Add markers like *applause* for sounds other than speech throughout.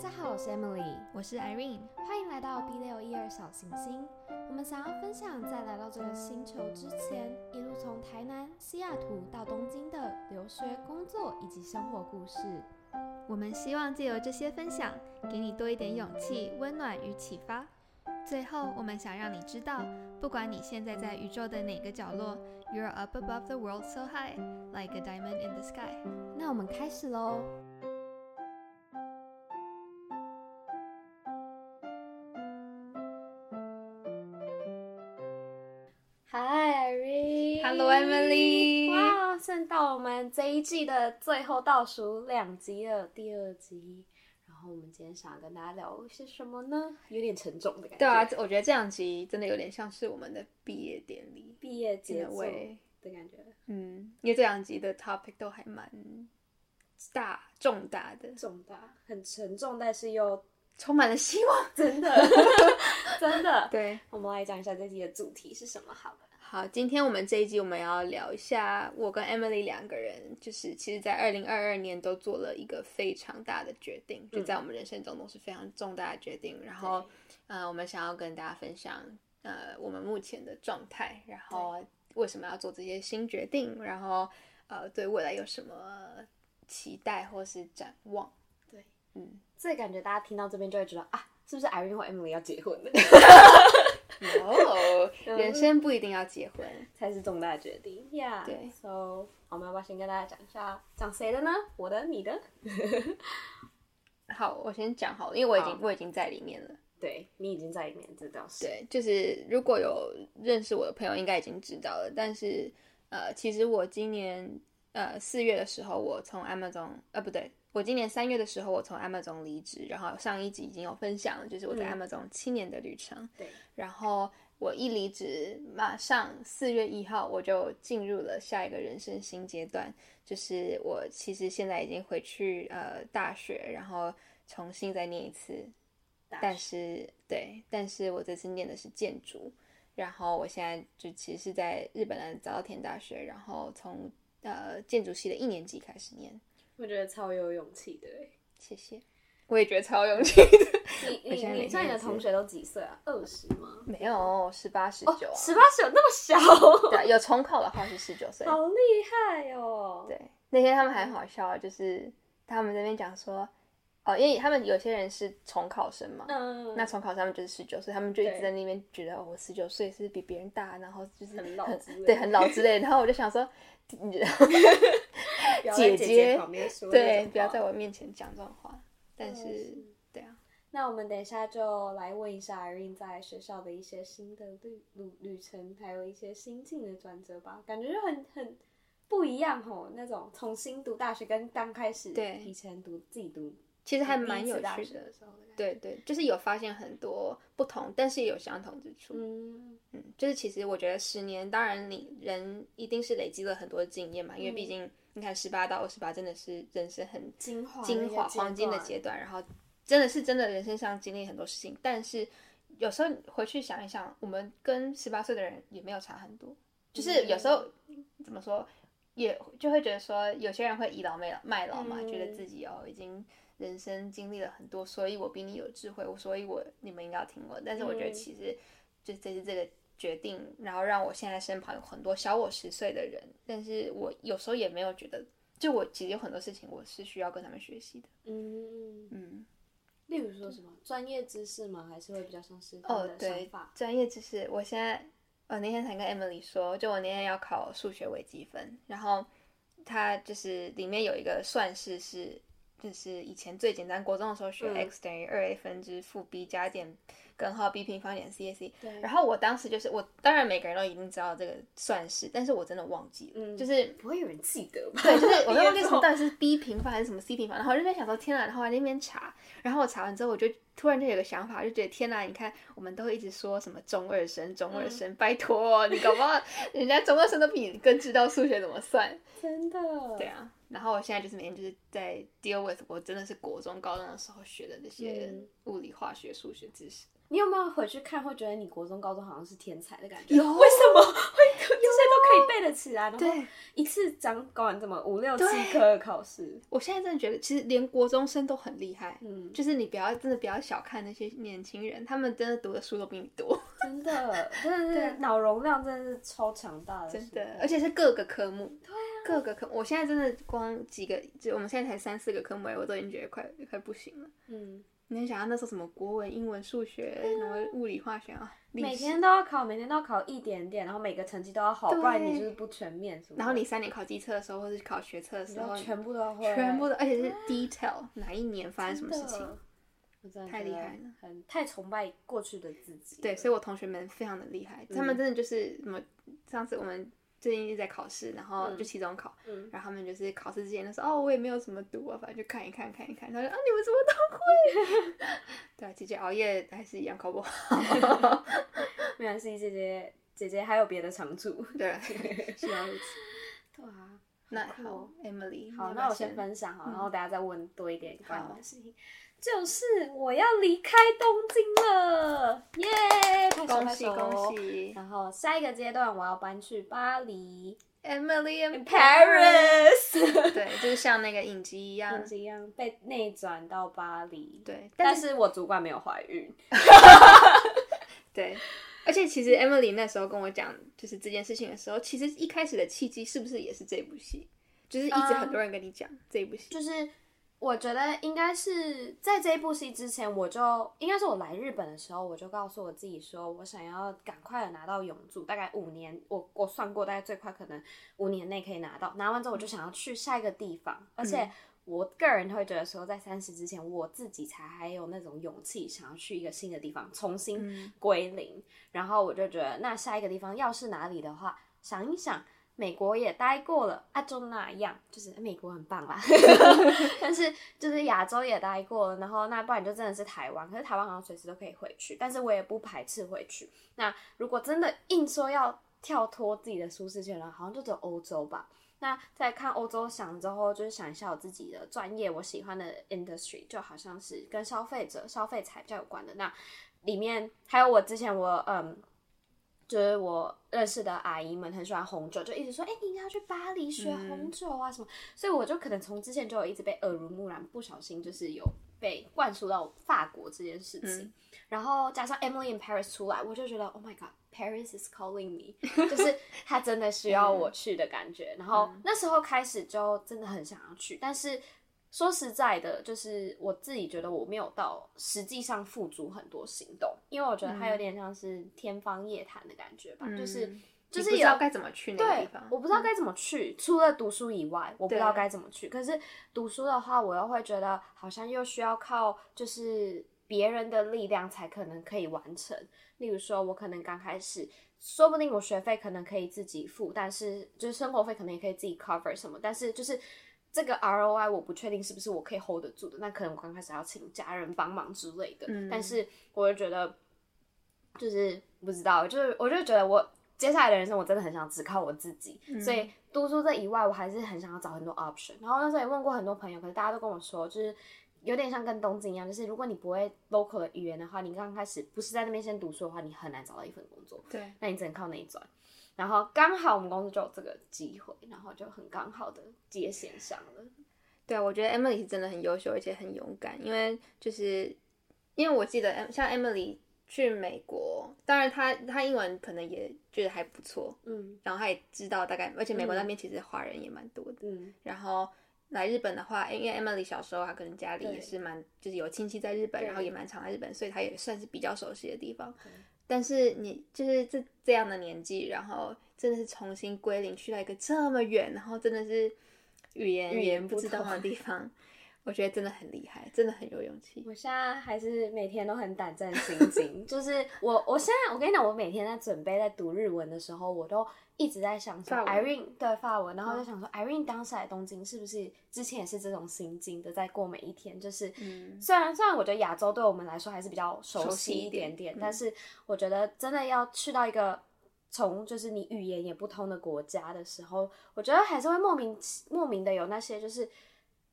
家好，我是 Emily，我是 Irene，欢迎来到 B 六一二小行星。我们想要分享在来到这个星球之前，一路从台南、西雅图到东京的留学、工作以及生活故事。我们希望借由这些分享，给你多一点勇气、温暖与启发。最后，我们想让你知道，不管你现在在宇宙的哪个角落，You're up above the world so high, like a diamond in the sky。那我们开始喽。Hello Emily。哇，现在到我们这一季的最后倒数两集了，第二集。然后我们今天想要跟大家聊些什么呢？有点沉重的感觉。对啊，我觉得这两集真的有点像是我们的毕业典礼毕业结尾的感觉。嗯，因为这两集的 topic 都还蛮大重大的，重大，很沉重，但是又充满了希望。真的 *laughs* 真的。*laughs* 对，我们来讲一下这集的主题是什么好了。好，今天我们这一集我们要聊一下，我跟 Emily 两个人，就是其实，在二零二二年都做了一个非常大的决定，就在我们人生中都是非常重大的决定。然后，呃，我们想要跟大家分享，呃，我们目前的状态，然后为什么要做这些新决定，然后，呃，对未来有什么期待或是展望。对，嗯，这感觉大家听到这边就会知道啊，是不是 Irene 或 Emily 要结婚了？*laughs* *laughs* 哦，人生不一定要结婚。才是重大决定呀。对，So 我们要不要先跟大家讲一下，讲谁的呢？我的，你的？*laughs* 好，我先讲好了，因为我已经我已经在里面了。对你已经在里面，这倒是。对，就是如果有认识我的朋友，应该已经知道了。但是，呃，其实我今年呃四月的时候，我从 Amazon 呃不对，我今年三月的时候，我从 Amazon 离职。然后上一集已经有分享了，就是我在 Amazon 七年的旅程。对，然后我一离职，马上四月一号我就进入了下一个人生新阶段，就是我其实现在已经回去呃大学，然后重新再念一次。但是对，但是我这次念的是建筑，然后我现在就其实是在日本的早稻田大学，然后从呃建筑系的一年级开始念。我觉得超有勇气的欸。谢谢，我也觉得超有勇气的。你你你像你的同学都几岁啊？二十吗？没有十八十九啊，十八十九那么小？对，有重考的话是十九岁。好厉害哦！对，那天他们还很好笑啊，就是他们那边讲说，哦，因为他们有些人是重考生嘛，嗯，那重考生他们就是十九岁，他们就一直在那边觉得哦，我十九岁是比别人大，然后就是很老之类对，很老之类的。然后我就想说，*laughs* 姐姐姐旁边说对，不要在我面前讲这种话。但是是，对啊，那我们等一下就来问一下 Irene 在学校的一些新的旅旅旅程，还有一些心境的转折吧，感觉就很很不一样吼。那种重新读大学跟刚开始对以前读自己读，其实还蛮有趣的。对对，就是有发现很多不同，但是也有相同之处。嗯，嗯，就是其实我觉得十年，当然你人一定是累积了很多经验嘛，因为毕竟你看十八到二十八真的是人生很精华精华黄金的阶段，然后真的是真的人生上经历很多事情，但是有时候回去想一想，我们跟十八岁的人也没有差很多，就是有时候、怎么说，也就会觉得说，有些人会倚老卖老卖老嘛，嗯觉得自己哦已经人生经历了很多，所以我比你有智慧，我所以我你们应该要听我，但是我觉得嗯其实就这是这个。决定，然后让我现在身旁有很多小我十岁的人，但是我有时候也没有觉得，就我其实有很多事情我是需要跟他们学习的。嗯，嗯，例如说什么专业知识吗？还是会比较像是哦对？，专业知识，我现在呃那天才跟 Emily 说，就我那天要考数学微积分，然后它就是里面有一个算式是，就是以前最简单，国中的时候学嗯 x 等于二 a 分之负 b 加减根号 b 平方减 c a c。对然后我当时就是我，当然每个人都一定知道这个算式，但是我真的忘记了，嗯就是不会有人记得吧？对，就是我都忘记毕业之后什么到底是 b 平方还是什么 c 平方，然后我就在想说天啊，然后那边查，然后我查完之后，我就突然就有个想法，就觉得天哪，你看我们都会一直说什么中二生，中二生，拜托你搞不好人家中二生都比你更知道数学怎么算，真的，对啊。然后我现在就是每天就是在 deal with 我真的是国中、高中的时候学的那些嗯物理、化学、数学知识。你有没有回去看，会觉得你国中、高中好像是天才的感觉？有为什么会这些都可以背得起来，然后对一次掌管这么五六七科的考试，我现在真的觉得，其实连国中生都很厉害。嗯，就是你不要真的不要小看那些年轻人，他们真的读的书都比你多，*laughs* 真的真的是脑容量真的是超强大的，真的，而且是各个科目。对啊，各个科，我现在真的光几个，就我们现在才三四个科目我都已经觉得快快不行了。嗯，你能想象那时候什么国文、英文、数学，什么物理、化学啊，每天都要考，每天都要考一点点，然后每个成绩都要好，不然你就是不全面。然后你三年考机测的时候，或者是考学测的时候，全部都要会，全部都，而且是 detail 哪一年发生什么事情太厉害了很太崇拜过去的自己。对，所以我同学们非常的厉害，他们真的就是什么，上次我们最近一直在考试，然后就期中考，嗯然后他们就是考试之前就说，哦，我也没有怎么读啊，反正就看一看看一看，他说啊，你们怎么都会？*laughs* 对啊，姐姐熬夜还是一样考不好。*laughs* 没关系，姐姐姐姐还有别的长处。对，希望如此。对啊，那好，Emily，好，那我先分享好，然后大家再问多一点关于好的事情。就是我要离开东京了，耶！恭喜恭！喜然后下一个阶段我要搬去巴黎，Emily and，Paris，对，就是像那个影集一样影集一样被内转到巴黎。对，但是我主管没有怀孕。*laughs* 对，而且其实 Emily 那时候跟我讲就是这件事情的时候，其实一开始的契机是不是也是这部戏？就是一直很多人跟你讲这部戏，就是我觉得应该是在这一部戏之前，我就应该是我来日本的时候，我就告诉我自己说，我想要赶快的拿到永住，大概五年，我我算过，大概最快可能五年内可以拿到。拿完之后，我就想要去下一个地方，而且我个人会觉得说，在三十之前，我自己才还有那种勇气想要去一个新的地方，重新归零。然后我就觉得，那下一个地方要是哪里的话，想一想。美国也待过了，啊，就那样，就是美国很棒啦。*laughs* *laughs* 但是就是亚洲也待过了，然后那不然就真的是台湾，可是台湾好像随时都可以回去，但是我也不排斥回去。那如果真的硬说要跳脱自己的舒适圈了，好像就只有欧洲吧。那在看欧洲想之后，就是想一下我自己的专业，我喜欢的 industry 就好像是跟消费者、消费财比较有关的。那里面还有我之前我嗯。就是我认识的阿姨们很喜欢红酒，就一直说，哎、你应该要去巴黎学红酒啊什么，所以我就可能从之前就有一直被耳濡目染，不小心就是有被灌输到法国这件事情。然后加上 Emily in Paris 出来，我就觉得 Oh my God，Paris is calling me，*laughs* 就是他真的需要我去的感觉。然后那时候开始就真的很想要去，但是说实在的，就是我自己觉得我没有到实际上付诸很多行动，因为我觉得它有点像是天方夜谭的感觉吧，就是就是不知道该怎么去那个地方，，我不知道该怎么去，除了读书以外，我不知道该怎么去。可是读书的话，我又会觉得好像又需要靠就是别人的力量才可能可以完成。例如说，我可能刚开始，说不定我学费可能可以自己付，但是就是生活费可能也可以自己 cover 什么，但是就是。这个 ROI 我不确定是不是我可以 hold 得住的，那可能我刚开始要请家人帮忙之类的。嗯但是我就觉得，就是不知道，就是我就觉得我接下来的人生我真的很想只靠我自己，嗯所以读书这以外，我还是很想要找很多 option。然后那时候也问过很多朋友，可是大家都跟我说，就是有点像跟东京一样，就是如果你不会 local 的语言的话，你刚开始不是在那边先读书的话，你很难找到一份工作。对，那你只能靠那一转。然后刚好我们公司就有这个机会，然后就很刚好的接线上了。对啊，我觉得 Emily 是真的很优秀，而且很勇敢，因为就是因为我记得像 Emily 去美国，当然她她英文可能也觉得还不错，嗯然后她也知道大概，而且美国那边其实华人也蛮多的。嗯然后来日本的话，因为 Emily 小时候她可能家里也是蛮就是有亲戚在日本，然后也蛮常来日本，所以她也算是比较熟悉的地方。但是你就是这这样的年纪，然后真的是重新归零，去到一个这么远，然后真的是语言语言不不知道通的地方，我觉得真的很厉害，真的很有勇气。我现在还是每天都很胆战心惊，*laughs* 就是我我现在我跟你讲，我每天在准备在读日文的时候，我都一直在想说，Irene 对法文，然后就想说、Irene 当时来东京是不是之前也是这种心境的，在过每一天，就是、虽然虽然我觉得亚洲对我们来说还是比较熟熟悉悉一点一点点，但是我觉得真的要去到一个。从就是你语言也不通的国家的时候，我觉得还是会莫名其莫名的有那些就是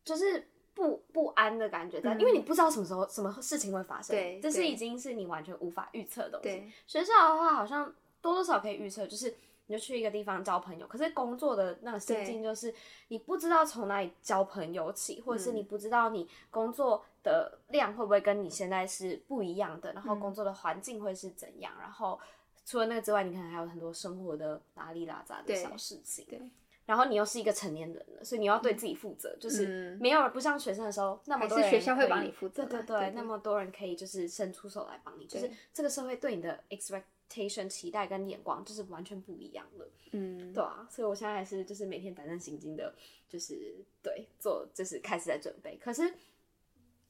就是不不安的感觉在，因为你不知道什么时候什么事情会发生，对对这是已经是你完全无法预测的东西对。学校的话，好像多多少少可以预测，就是你就去一个地方交朋友。可是工作的那个心境就是你不知道从哪里交朋友起，或者是你不知道你工作的量会不会跟你现在是不一样的，然后工作的环境会是怎样，然后除了那个之外，你可能还有很多生活的拉里拉杂的小事情。对。然后你又是一个成年人了，所以你要对自己负责，就是没有不像学生的时候那么多人学校会帮你负责，对对对，那么多人可以就是伸出手来帮你，就是这个社会对你的 expectation 期待跟眼光就是完全不一样了，嗯，对啊，所以我现在还是就是每天胆战心惊的，就是对做就是开始在准备，可是。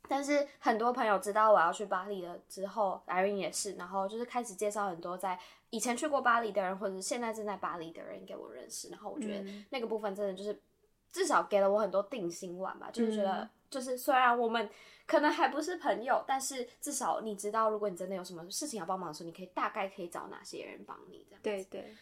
但是很多朋友知道我要去巴黎了之后，Irene 也是，然后就是开始介绍很多在以前去过巴黎的人，或者是现在正在巴黎的人给我认识。然后我觉得那个部分真的就是至少给了我很多定心丸吧，就是觉得就是虽然我们可能还不是朋友，但是至少你知道，如果你真的有什么事情要帮忙的时候，你可以大概可以找哪些人帮你这样。对对。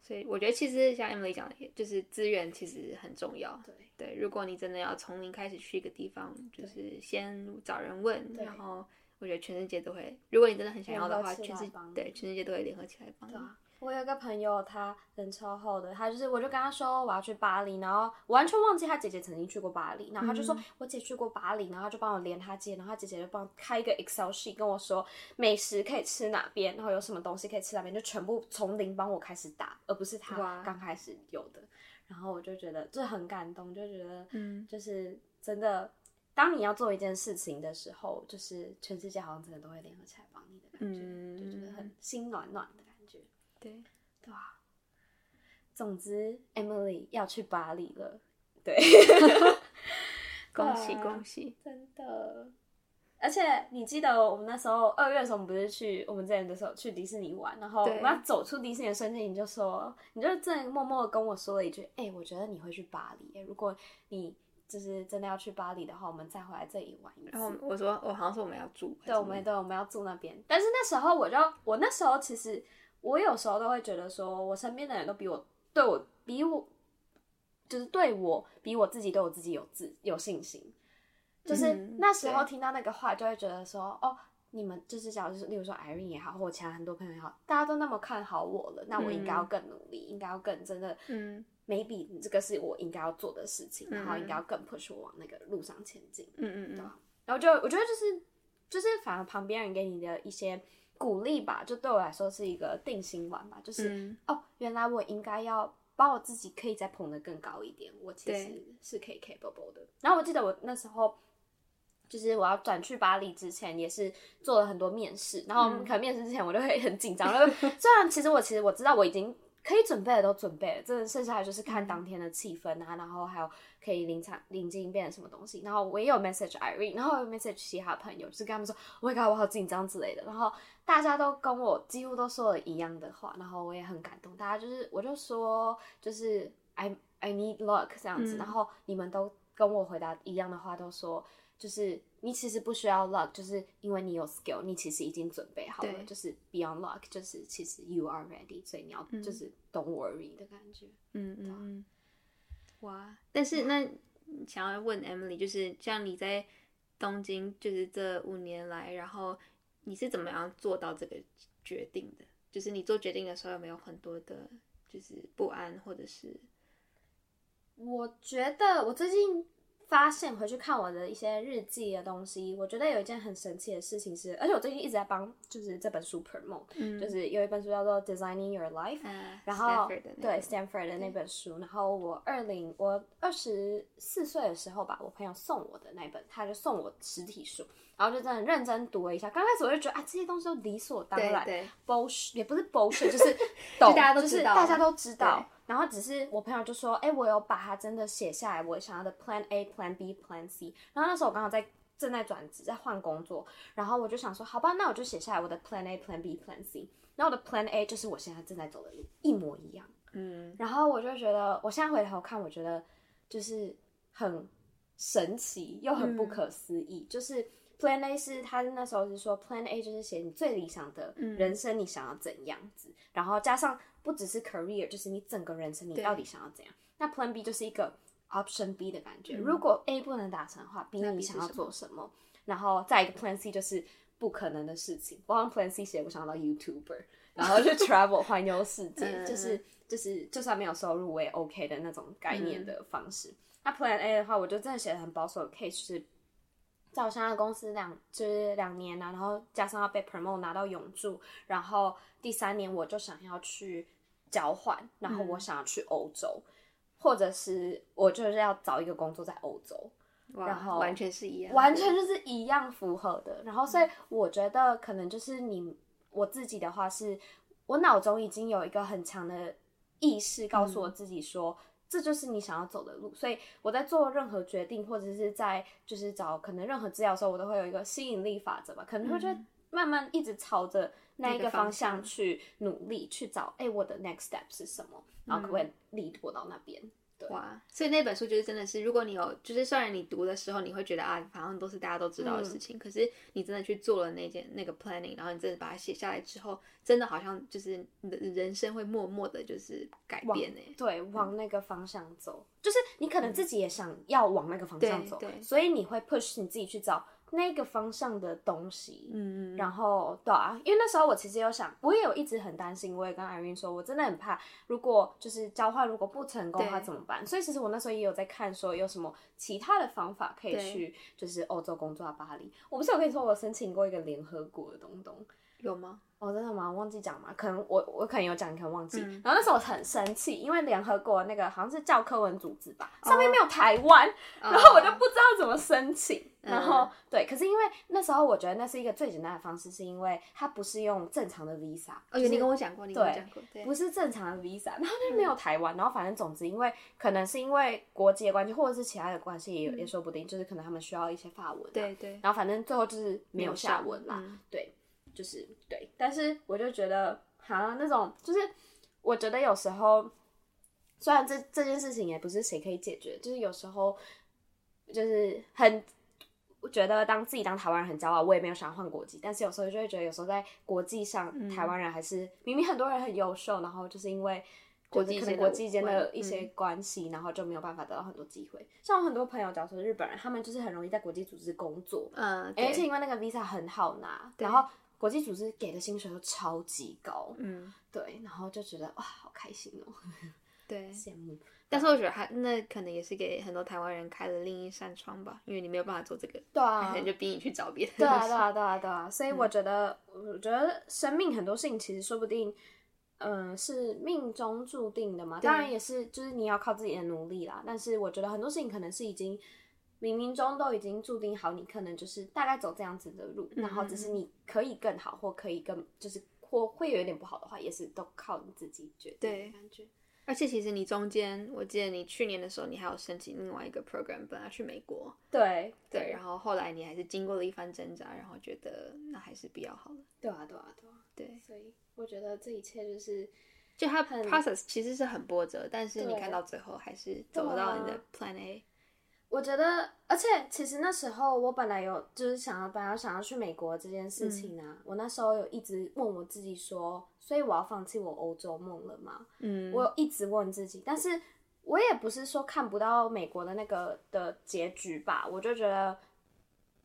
所以我觉得其实像 Emily 讲的，就是资源其实很重要。对对，如果你真的要从零开始去一个地方，就是先找人问，然后我觉得全世界都会，如果你真的很想要的话，全世界对全世界都会联合起来帮你。我有一个朋友，他人超好的，他就是我就跟他说我要去巴黎，然后完全忘记他姐姐曾经去过巴黎，然后他就说我姐去过巴黎，然后他就帮我连他姐，然后他姐姐就帮我开一个 Excel sheet 跟我说美食可以吃哪边，然后有什么东西可以吃哪边，就全部从零帮我开始打，而不是他刚开始有的。然后我就觉得这很感动，就觉得嗯，就是真的，当你要做一件事情的时候，就是全世界好像真的都会联合起来帮你的感觉，就觉得很心暖暖的。对，对啊。总之，Emily 要去巴黎了。对，*laughs* 恭喜恭喜！真的。而且你记得我们那时候二月的时候，我们不是去我们之前的时候去迪士尼玩，然后我们要走出迪士尼的瞬间，你就说，你就正默默的跟我说了一句：“哎，我觉得你会去巴黎。如果你就是真的要去巴黎的话，我们再回来这里玩一次。”然后我说：“我好像说我们要住。”对，我们对我们要住那边。但是那时候我就，我那时候其实。我有时候都会觉得，说我身边的人都比我对我比我，就是对我比我自己对我自己有自有信心。就是那时候听到那个话，就会觉得说，哦，你们就是讲，就是例如说 Irene 也好，或者其他很多朋友也好，大家都那么看好我了，那我应该要更努力，应该要更真的，嗯，maybe 这个是我应该要做的事情，然后应该要更 push 我往那个路上前进，嗯嗯嗯，然后就我觉得就是就是反而旁边人给你的一些。鼓励吧，就对我来说是一个定心丸吧。就是哦，原来我应该要把我自己可以再捧得更高一点。我其实是可以 capable 的。然后我记得我那时候，就是我要转去巴黎之前，也是做了很多面试。然后可能面试之前，我就会很紧张。*laughs* 虽然其实我其实我知道我已经。可以准备的都准备了，真的剩下的就是看当天的气氛啊，然后还有可以临场临机应变什么东西。然后我也有 message Irene，然后有 message 其他朋友，就是跟他们说我 God 我好紧张之类的。然后大家都跟我几乎都说了一样的话，然后我也很感动。大家就是我就说就是 I I need luck 这样子，然后你们都跟我回答一样的话，都说。就是你其实不需要 luck，就是因为你有 skill，你其实已经准备好了。就是 beyond luck，就是其实 you are ready，所以你要就是 don't worry 的感觉。嗯嗯嗯。哇！但是那想要问 Emily，就是像你在东京，就是这五年来，然后你是怎么样做到这个决定的？就是你做决定的时候有没有很多的，就是不安，或者是？我觉得我最近。发现回去看我的一些日记的东西，我觉得有一件很神奇的事情是，而且我最近一直在帮，就是这本书 promote，就是有一本书叫做 Designing Your Life，然后对 Stanford 的那本书，然后我二零我二十四岁的时候吧，我朋友送我的那本，他就送我实体书，然后就真的认真读了一下，刚开始我就觉得啊这些东西都理所当然，bullshit 也不是 bullshit，就是 *laughs* 懂，就是大家都知道。然后只是我朋友就说，哎，我有把它真的写下来，我想要的 Plan A、Plan B、Plan C。然后那时候我刚好在正在转职，在换工作，然后我就想说，好吧，那我就写下来我的 Plan A、Plan B、Plan C。然后我的 Plan A 就是我现在正在走的路，一模一样。嗯。然后我就觉得，我现在回头看，我觉得就是很神奇又很不可思议。就是 Plan A 是他那时候是说，Plan A 就是写你最理想的人生，你想要怎样子，然后加上。不只是 career，就是你整个人生，你到底想要怎样？那 Plan B 就是一个 Option B 的感觉。如果 A 不能达成的话，B 你想要做什么？然后再一个 Plan C 就是不可能的事情。我好像 Plan C 写，我想到 YouTuber，然后就 *laughs* travel 环游世界，嗯就是就是就算没有收入我也 OK 的那种概念的方式。那 Plan A 的话，我就真的写的很保守的 case 是。在我现在的公司两就是两年啊，然后加上要被 promote 拿到永驻，然后第三年我就想要去交换，然后我想要去欧洲，或者是我就是要找一个工作在欧洲，然后完全是一样，完全就是一样符合的。然后，所以我觉得可能就是你我自己的话是，我脑中已经有一个很强的意识告诉我自己说。这就是你想要走的路，所以我在做任何决定，或者是在就是找可能任何资料的时候，我都会有一个吸引力法则吧，可能会觉得慢慢一直朝着那一个方向去努力，去找哎我的 next step 是什么，然后可不可以 lead 我到那边。对哇，所以那本书就是真的是，如果你有，就是虽然你读的时候你会觉得啊，好像都是大家都知道的事情，可是你真的去做了那件那个 planning，然后你真的把它写下来之后，真的好像就是你的人生会默默的就是改变呢。对，往那个方向走，就是你可能自己也想要往那个方向走，对对。所以你会 push 你自己去找那个方向的东西。嗯嗯，然后对啊，因为那时候我其实有想，我也有一直很担心，我也跟 Irene 说，我真的很怕，如果就是交换如果不成功的话怎么办？所以其实我那时候也有在看，说有什么其他的方法可以去，就是欧洲工作啊，巴黎。我不是有跟你说我申请过一个联合国的东东。有吗？哦，真的吗？忘记讲吗？可能我我可能有讲，你可能忘记。嗯然后那时候我很生气，因为联合国那个好像是教科文组织吧，哦上面没有台湾，然后我就不知道怎么申请。然后、嗯对，可是因为那时候我觉得那是一个最简单的方式，是因为它不是用正常的 visa，哦，有就是你跟我讲过，你跟我讲过，对，不是正常的 visa，然后就没有台湾，然后反正总之，因为可能是因为国籍的关系，或者是其他的关系，也、也说不定，就是可能他们需要一些法文、啊，对对，然后反正最后就是没有下文啦，嗯对，就是对，但是我就觉得，好像那种就是，我觉得有时候，虽然这这件事情也不是谁可以解决，就是有时候就是很。我觉得当自己当台湾人很骄傲，我也没有想要换国籍，但是有时候就会觉得，有时候在国际上，嗯台湾人还是明明很多人很优秀，然后就是因为国际国际间的一些嗯关系，然后就没有办法得到很多机会。像我很多朋友，假如说日本人，他们就是很容易在国际组织工作，嗯，而且因为那个 visa 很好拿，然后国际组织给的薪水都超级高，嗯，对，然后就觉得哇，好开心哦，*laughs* 对。羡慕。但是我觉得还那可能也是给很多台湾人开了另一扇窗吧，因为你没有办法做这个，对啊 *laughs* 可能就逼你去找别的。对啊，对啊，对啊，对啊，所以我觉得，我觉得生命很多事情其实说不定，嗯、是命中注定的嘛。对当然也是，就是你要靠自己的努力啦。但是我觉得很多事情可能是已经冥冥中都已经注定好，你可能就是大概走这样子的路，然后只是你可以更好，或可以更就是或会有一点不好的话，也是都靠你自己决定对感觉。而且其实你中间，我记得你去年的时候，你还有申请另外一个 program，本来去美国，对对，然后后来你还是经过了一番挣扎，然后觉得那还是比较好了。对啊，对啊，对啊。对，所以我觉得这一切就是就它很 process 其实是很波折，但是你看到最后还是走到你的 plan A。我觉得，而且其实那时候我本来有就是想要，本来想要去美国这件事情啊，我那时候有一直问我自己说，所以我要放弃我欧洲梦了吗？嗯，我有一直问自己，但是我也不是说看不到美国的那个的结局吧，我就觉得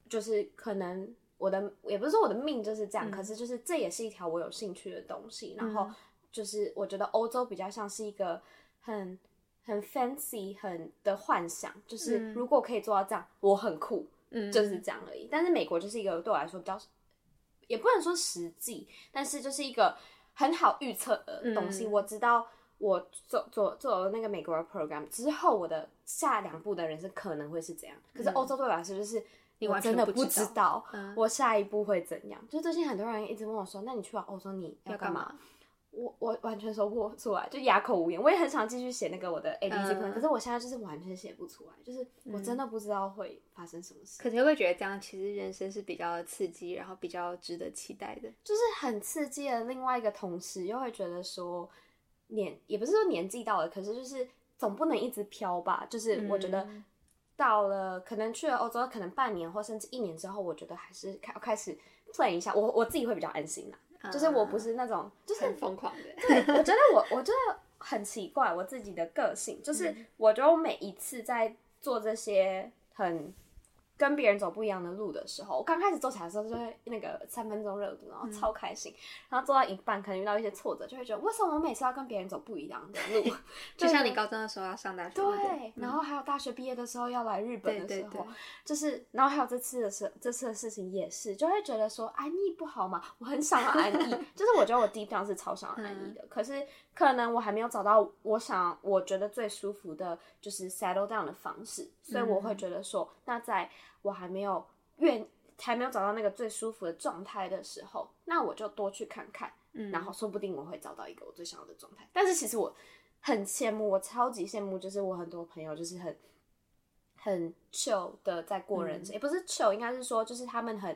就是可能我的也不是说我的命就是这样，可是就是这也是一条我有兴趣的东西，然后就是我觉得欧洲比较像是一个很很 fancy 很的幻想，就是如果可以做到这样，我很酷，嗯就是这样而已。但是美国就是一个对我来说比较，也不能说实际，但是就是一个很好预测的东西。嗯我知道我做做做了那个美国的 program 之后，我的下两步的人生可能会是怎样。可是欧洲对我来说，就是嗯你我完全真的不不知知道嗯我下一步会怎样。就最近很多人一直问我说：“那你去完欧洲你要干嘛？”嘛？我我完全说不出来，就哑口无言。我也很想继续写那个我的 A B C 可是我现在就是完全写不出来，就是我真的不知道会发生什么事，可是会不会觉得这样其实人生是比较刺激，然后比较值得期待的？就是很刺激的。另外一个同时又会觉得说年也不是说年纪到了，可是就是总不能一直飘吧。就是我觉得嗯到了可能去了欧洲，可能半年或甚至一年之后，我觉得还是开开始 plan 一下，我我自己会比较安心啦。就是我不是那种，就是很疯狂的。对，我觉得我我觉得很奇怪，我自己的个性就是，我觉得我每一次在做这些很跟别人走不一样的路的时候，我刚开始做起来的时候就会那个三分钟热度，然后超开心。然后做到一半，可能遇到一些挫折，就会觉得为什么我每次要跟别人走不一样的路？*laughs* *laughs* 就像你高中的时候要上大学，对，然后还有大学毕业的时候要来日本的时候，就是然后还有这次的事，这次的事情也是，就会觉得说安逸不好嘛？我很想要安逸，*laughs* 就是我觉得我地方是超想要安逸的，可是可能我还没有找到我想我觉得最舒服的，就是 settle down 的方式，所以我会觉得说，那在我还没有愿还没有找到那个最舒服的状态的时候，那我就多去看看，嗯然后说不定我会找到一个我最想要的状态。但是其实我很羡慕，我超级羡慕，就是我很多朋友就是很很 chill 的在过人生，也不是 chill，应该是说就是他们很。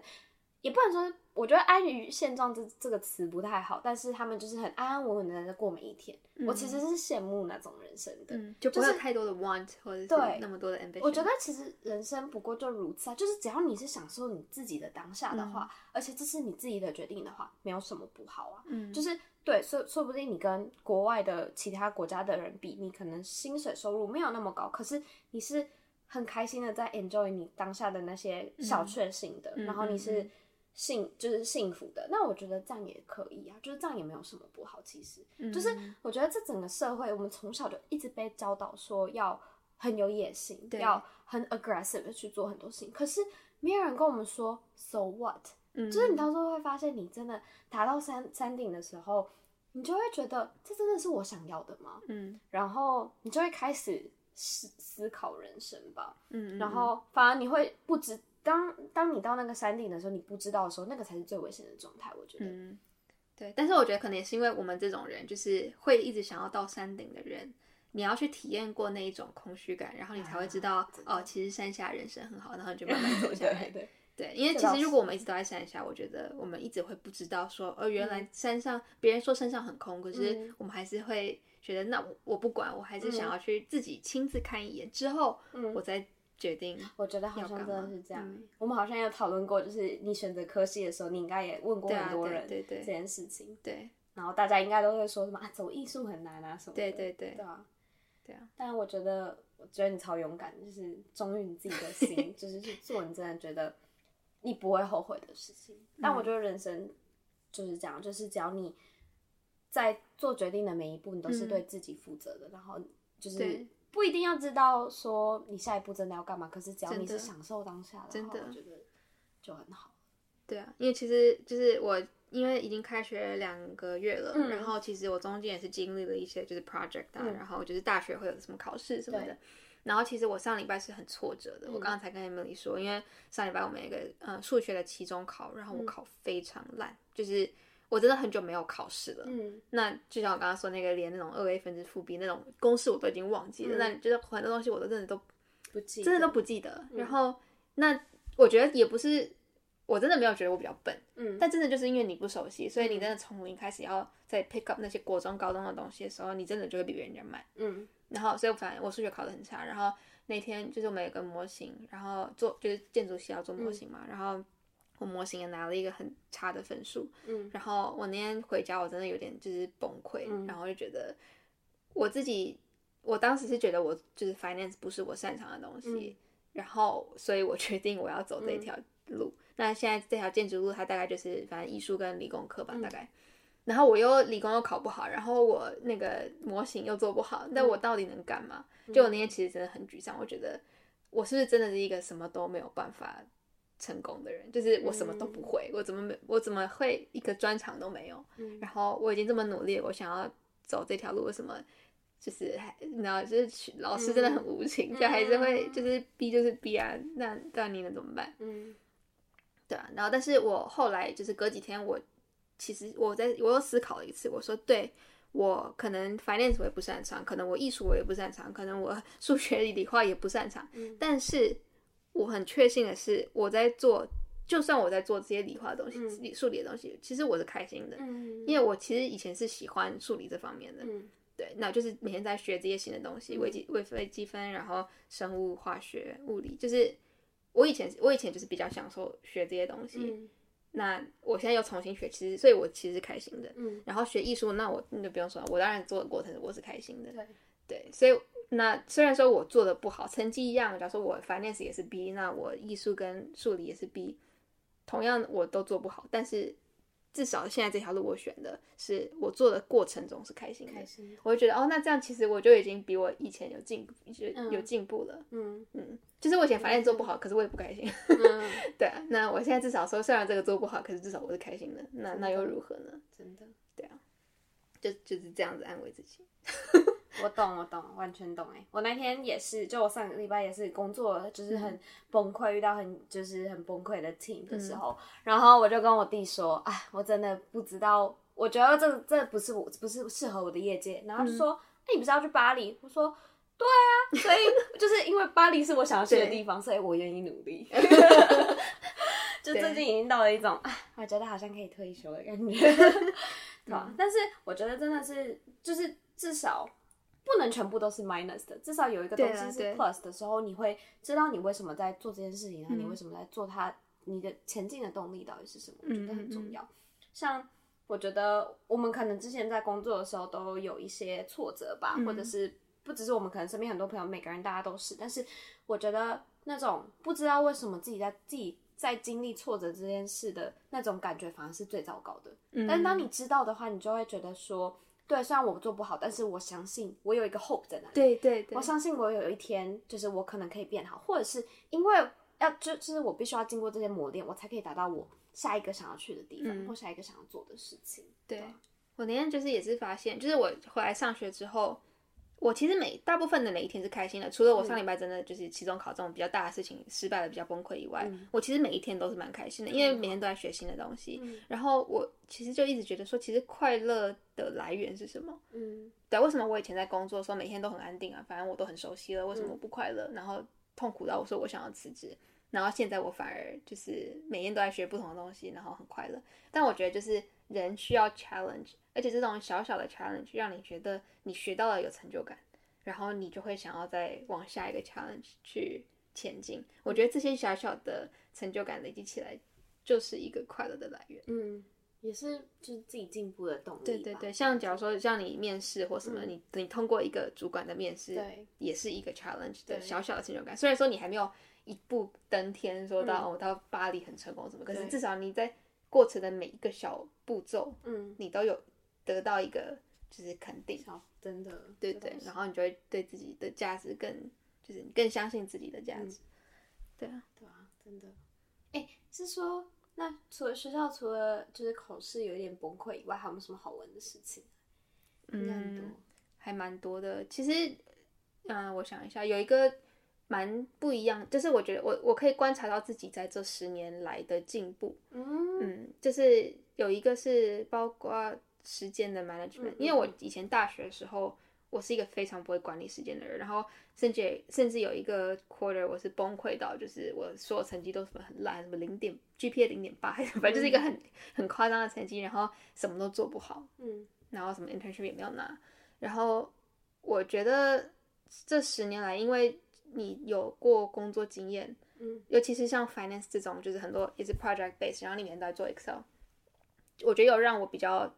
也不能说，我觉得安于现状这这个词不太好，但是他们就是很安安稳稳的在过每一天。我其实是羡慕那种人生的，就不会有太多的 want 或者是那么多的 ambition。我觉得其实人生不过就如此啊，就是只要你是享受你自己的当下的话，而且这是你自己的决定的话，没有什么不好啊。嗯，就是对，说说不定你跟国外的其他国家的人比，你可能薪水收入没有那么高，可是你是很开心的在 enjoy 你当下的那些小确幸的，然后你是。幸就是幸福的，那我觉得这样也可以啊，就是这样也没有什么不好。其实，就是我觉得这整个社会，我们从小就一直被教导说要很有野心，要很 aggressive 的去做很多事情。可是没有人跟我们说 so what，嗯就是你到时候会发现，你真的达到山山顶的时候，你就会觉得这真的是我想要的吗？嗯，然后你就会开始思思考人生吧。嗯，然后反而你会不知。当当你到那个山顶的时候，你不知道的时候，那个才是最危险的状态。我觉得，嗯，对。但是我觉得可能也是因为我们这种人，就是会一直想要到山顶的人，你要去体验过那一种空虚感，然后你才会知道，哦，其实山下人生很好，然后你就慢慢走下 *laughs* 来。对 *laughs* 对，因为其实如果我们一直都在山下，我觉得我们一直会不知道说，哦，原来山上别人说山上很空，可是我们还是会觉得，那我不管，我还是想要去自己亲自看一眼之后，我再。决定，我觉得好像真的是这样。我们好像有讨论过，就是你选择科系的时候，你应该也问过很多人这件事情。对，然后大家应该都会说什么啊，走艺术很难啊什么的。对对对，对啊，对啊。但我觉得，我觉得你超勇敢，就是忠于你自己的心，*laughs* 就是去做你真的觉得你不会后悔的事情。但我觉得人生就是这样，就是只要你在做决定的每一步，你都是对自己负责的，然后就是。不一定要知道说你下一步真的要干嘛，可是只要你是享受当下的，真的我觉得就很好。对啊，因为其实就是我，因为已经开学两个月了，然后其实我中间也是经历了一些就是 project 啊，然后就是大学会有什么考试什么的，然后其实我上礼拜是很挫折的。我刚刚才跟 Emily 说，因为上礼拜我们一个呃数学的期中考，然后我考非常烂，就是。我真的很久没有考试了，嗯，那就像我刚刚说那个，连那种二 a 分之负 b 那种公式我都已经忘记了，那就是很多东西我都真的都不记，真的都不记得。然后那我觉得也不是，我真的没有觉得我比较笨，嗯，但真的就是因为你不熟悉，所以你真的从零开始要再 pick up 那些国中高中的东西的时候，你真的就会比别人家慢，嗯。然后所以反正我数学考得很差，然后那天就是我们有个模型，然后做就是建筑系要做模型嘛，然后。我模型也拿了一个很差的分数，嗯，然后我那天回家，我真的有点就是崩溃，然后就觉得我自己，我当时是觉得我就是 finance 不是我擅长的东西，然后所以我决定我要走这条路。那现在这条建筑路，它大概就是反正艺术跟理工科吧，大概。然后我又理工又考不好，然后我那个模型又做不好，那我到底能干嘛？就我那天其实真的很沮丧，我觉得我是不是真的是一个什么都没有办法。成功的人就是我什么都不会，我怎么没我怎么会一个专长都没有？然后我已经这么努力，我想要走这条路，为什么就是还你知道，就是老师真的很无情，就还是会就是逼就是逼啊，那那你能怎么办？嗯，对啊。然后但是我后来就是隔几天，我其实我在我又思考了一次，我说对我可能 finance 我也不擅长，可能我艺术我也不擅长，可能我数学理化也不擅长，但是。我很确信的是，我在做，就算我在做这些理化的东西、理数理的东西，其实我是开心的，因为我其实以前是喜欢数理这方面的，对，那就是每天在学这些新的东西，微积、微微积分，然后生物化学、物理，就是我以前我以前就是比较享受学这些东西，那我现在又重新学，其实所以我其实是开心的，然后学艺术，那我那就不用说了，我当然做的过程我是开心的，对，对，所以那虽然说我做的不好，成绩一样，假如说我 finance 也是 B，那我艺术跟数理也是 B，同样我都做不好，但是至少现在这条路我选的是我做的过程中是开心的，开心，我就觉得哦，那这样其实我就已经比我以前有进步，有进步了。嗯嗯，就是我以前反正做不好，可是我也不开心。嗯，*laughs* 对啊，那我现在至少说，虽然这个做不好，可是至少我是开心的。那那又如何呢？真的，对啊就就是这样子安慰自己。*laughs* 我懂，我懂，完全懂。哎，我那天也是，就我上个礼拜也是工作，就是很崩溃，遇到很就是很崩溃的 team 的时候，然后我就跟我弟说，哎，我真的不知道，我觉得这这不是我不是适合我的业界，然后就说，哎、你不是要去巴黎？我说。对啊，所以 *laughs* 就是因为巴黎是我想要去的地方，所以我愿意努力。*laughs* 就最近已经到了一种，啊，我觉得好像可以退休的感觉，*laughs* 对吧？但是我觉得真的是，就是至少不能全部都是 minus 的，至少有一个东西是 plus 的时候，你会知道你为什么在做这件事情，然后你嗯为什么在做它，你的前进的动力到底是什么？我觉得很嗯重要。像我觉得我们可能之前在工作的时候都有一些挫折吧，嗯或者是不只是我们，可能身边很多朋友，每个人大家都是。但是我觉得那种不知道为什么自己在自己在经历挫折这件事的那种感觉，反而是最糟糕的。嗯但是当你知道的话，你就会觉得说，对，虽然我做不好，但是我相信我有一个 hope 在那里。对对对我，相信我有一天，就是我可能可以变好，或者是因为要就就是我必须要经过这些磨练，我才可以达到我下一个想要去的地方，嗯或下一个想要做的事情。对我那天就是也是发现，就是我回来上学之后，我其实每大部分的每一天是开心的，除了我上礼拜真的就是期中考这种比较大的事情失败了比较崩溃以外，我其实每一天都是蛮开心的，因为每天都在学新的东西。然后我其实就一直觉得说，其实快乐的来源是什么？嗯对，为什么我以前在工作的时候每天都很安定啊？反正我都很熟悉了，为什么我不快乐？然后痛苦到我说我想要辞职，然后现在我反而就是每天都在学不同的东西，然后很快乐。但我觉得就是人需要 challenge，而且这种小小的 challenge 让你觉得你学到了有成就感，然后你就会想要再往下一个 challenge 去前进。我觉得这些小小的成就感累积起来，就是一个快乐的来源。嗯，也是就是自己进步的动力。对对对，像假如说像你面试或什么，你你通过一个主管的面试，对也是一个 challenge 的对小小的成就感。虽然说你还没有一步登天，说到、哦到巴黎很成功什么，可是至少你在过程的每一个小步骤，嗯，你都有得到一个就是肯定，好，真的，对对，然后你就会对自己的价值更就是你更相信自己的价值。对啊，对啊，真的。哎，是说那除了学校除了就是考试有一点崩溃以外，还有没有什么好玩的事情？应该很多。还蛮多的。其实，嗯、我想一下，有一个蛮不一样，就是我觉得我我可以观察到自己在这十年来的进步。嗯。嗯，就是有一个是包括时间的 management，、因为我以前大学的时候，我是一个非常不会管理时间的人，然后甚至甚至有一个 quarter 我是崩溃到，就是我所有成绩都什么很烂，什么零点 GPA 零点八，*laughs* 反正就是一个很很夸张的成绩，然后什么都做不好，嗯。然后什么 internship 也没有拿，然后我觉得这十年来，因为你有过工作经验，嗯，尤其是像 finance 这种，就是很多也是 project base，然后里面都在做 Excel，我觉得有让我比较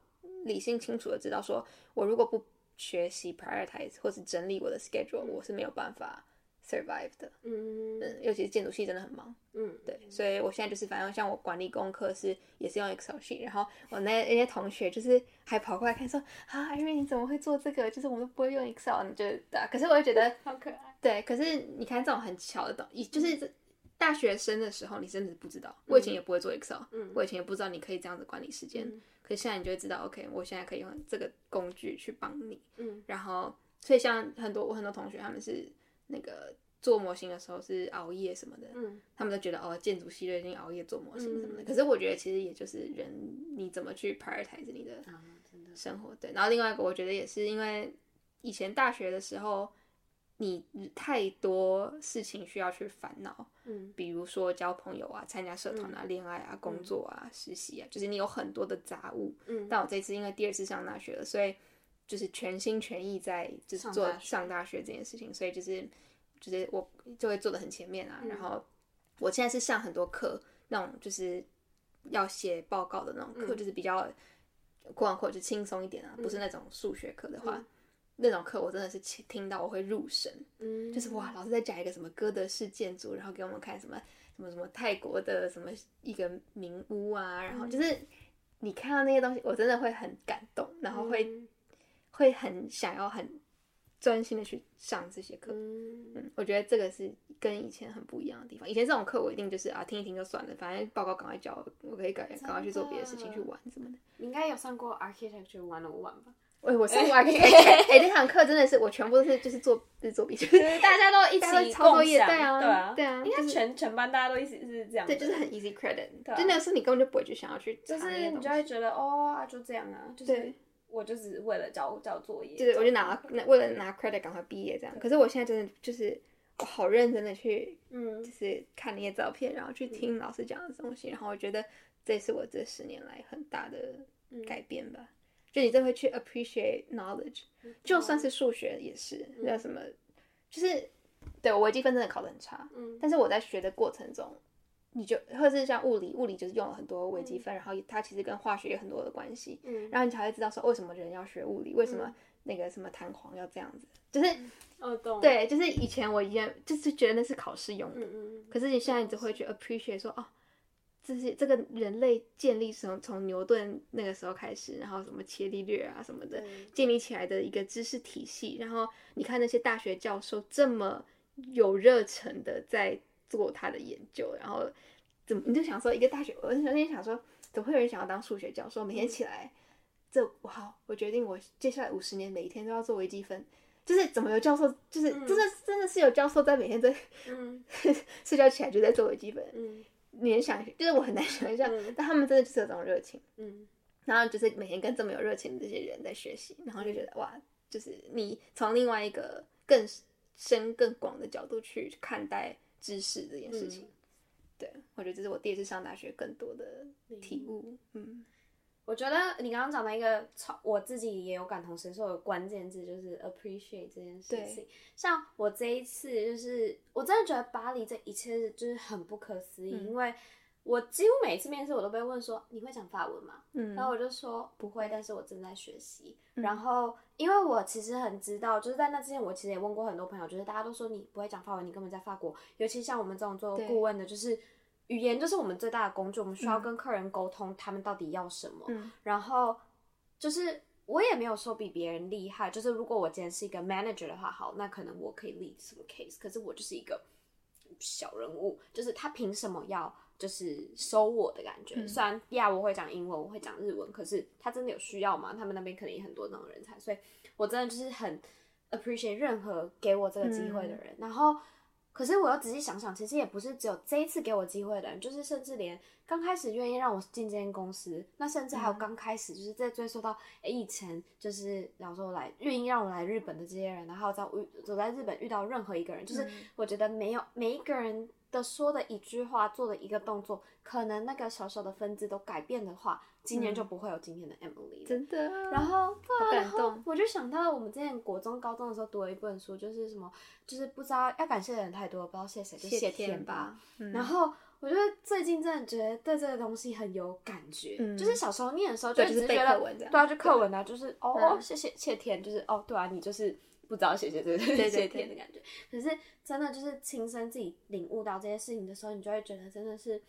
理性清楚的知道说，我如果不学习 prioritize 或是整理我的 schedule，我是没有办法 survive 的。嗯嗯，尤其是建筑系真的很忙，嗯，对，所以我现在就是反正像我管理功课是也是用 Excel sheet，然后我那那些同学就是还跑过来看说啊，艾瑞你怎么会做这个？就是我们都不会用 Excel，你就对啊，可是我就觉得 *laughs* 好可爱。对，可是你看这种很巧的东西，就是大学生的时候你真的是不知道，我以前也不会做 Excel，、嗯我以前也不知道你可以这样子管理时间，嗯可是现在你就会知道，OK，我现在可以用这个工具去帮你，嗯然后所以像很多我很多同学他们是那个做模型的时候是熬夜什么的，嗯他们都觉得哦，建筑系就已经熬夜做模型什么的。嗯可是我觉得其实也就是人你怎么去 prioritize 你的。生活。对，然后另外一个我觉得也是因为以前大学的时候，你太多事情需要去烦恼，嗯比如说交朋友啊、参加社团啊、恋爱啊、工作啊、实习啊，就是你有很多的杂物。嗯但我这次因为第二次上大学了，所以就是全心全意在就是做上大学这件事情，所以就是就是我就会做的很前面啊。嗯然后我现在是上很多课，那种就是要写报告的那种课，嗯就是比较过完课就轻松一点啊，不是那种数学课的话。那种课，我真的是听到我会入神，嗯，就是哇，老师在讲一个什么哥德式建筑，然后给我们看什么什么什么泰国的什么一个名屋啊，然后就是你看到那些东西，我真的会很感动，然后会、嗯会很想要很专心的去上这些课。嗯嗯，我觉得这个是跟以前很不一样的地方。以前这种课我一定就是啊听一听就算了，反正报告赶快交，我可以赶赶快去做别的事情去玩什么的。你应该有上过 architecture one on one 吧？喂，我上过 architecture，*laughs* 哎，那堂课真的是我全部都是就是做就是做笔记，就是大家都一起抄作业，对啊，对啊，对啊，应该就是全全班大家都一起是这样的，对，就是很 easy credit，对啊。就那个时候你根本就不会去想要去查就是你就会觉得哦啊就这样啊，就是对。我就只是为了交交作业，就是我就拿那为了拿 credit 赶快毕业这样。可是我现在真的就是我好认真的去嗯。就是看那些照片，然后去听老师讲的东西，然后我觉得这是我这十年来很大的嗯。改变吧。就你真的会去 appreciate knowledge，就算是数学也是，那什么，就是对我微积分真的考得很差，嗯。但是我在学的过程中，你就或者是像物理，物理就是用了很多微积分，然后它其实跟化学有很多的关系，嗯。然后你才会知道说为什么人要学物理，为什么那个什么弹簧要这样子，就是哦懂，对，就是以前我以前就是觉得那是考试用的，嗯嗯可是你现在你只会去 appreciate 说哦。这些这个人类建立从从牛顿那个时候开始，然后什么伽利略啊什么的，对建立起来的一个知识体系。然后你看那些大学教授这么有热忱的在做他的研究，然后怎么你就想说一个大学，我那天想说，怎么会有人想要当数学教授？每天起来，这我好，我决定我接下来五十年每一天都要做微积分。就是怎么有教授，就是真的真的是有教授在每天在嗯 *laughs* 睡觉起来就在做微积分。嗯联想就是我很难想象，但他们真的就是有这种热情。嗯然后就是每天跟这么有热情的这些人在学习，然后就觉得哇，就是你从另外一个更深更广的角度去看待知识这件事情。对，我觉得这是我第一次上大学更多的体悟。嗯，我觉得你刚刚讲的一个超，我自己也有感同身受的关键字，就是 appreciate 这件事情。像我这一次，就是我真的觉得巴黎这一切就是很不可思议，因为我几乎每一次面试我都被问说你会讲法文吗？嗯然后我就说不会，但是我正在学习。然后因为我其实很知道，就是在那之前，我其实也问过很多朋友，就是大家都说你不会讲法文，你根本在法国。尤其像我们这种做顾问的，就是语言就是我们最大的工具，我们需要跟客人沟通，他们到底要什么。嗯然后就是我也没有说比别人厉害，就是如果我今天是一个 manager 的话，好，那可能我可以 lead 什么 case，可是我就是一个小人物，就是他凭什么要就是收我的感觉？虽然呀，我会讲英文，我会讲日文，可是他真的有需要吗？他们那边可能也很多那种人才，所以我真的就是很 appreciate 任何给我这个机会的人，然后。可是我又仔细想想，其实也不是只有这一次给我机会的人，就是甚至连刚开始愿意让我进这间公司，那甚至还有刚开始就是在追溯到哎以前就是，然后说来愿意让我来日本的这些人，然后在遇走在日本遇到任何一个人，就是我觉得没有每一个人的说的一句话，做的一个动作，可能那个小小的分支都改变的话，今年就不会有今天的 Emily 了。真的。然后，然后动我就想到我们之前国中、高中的时候读了一本书，就是什么，就是不知道要感谢的人太多了，不知道谢谁，就谢天吧。嗯然后我觉得最近真的觉得对这个东西很有感觉，嗯就是小时候念的时候对就只是觉得课文这样对啊，就课文啊，就是哦，嗯谢谢谢天，就是哦，对啊，你就是不知道谢谢这个对对谢天的感觉。可是真的就是亲身自己领悟到这些事情的时候，你就会觉得真的是，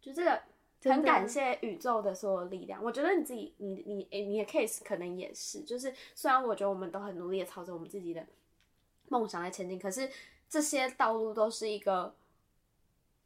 就这个很感谢宇宙的所有力量。我觉得你自己，你你诶，你的 case 可能也是，就是虽然我觉得我们都很努力的朝着我们自己的梦想在前进，可是这些道路都是一个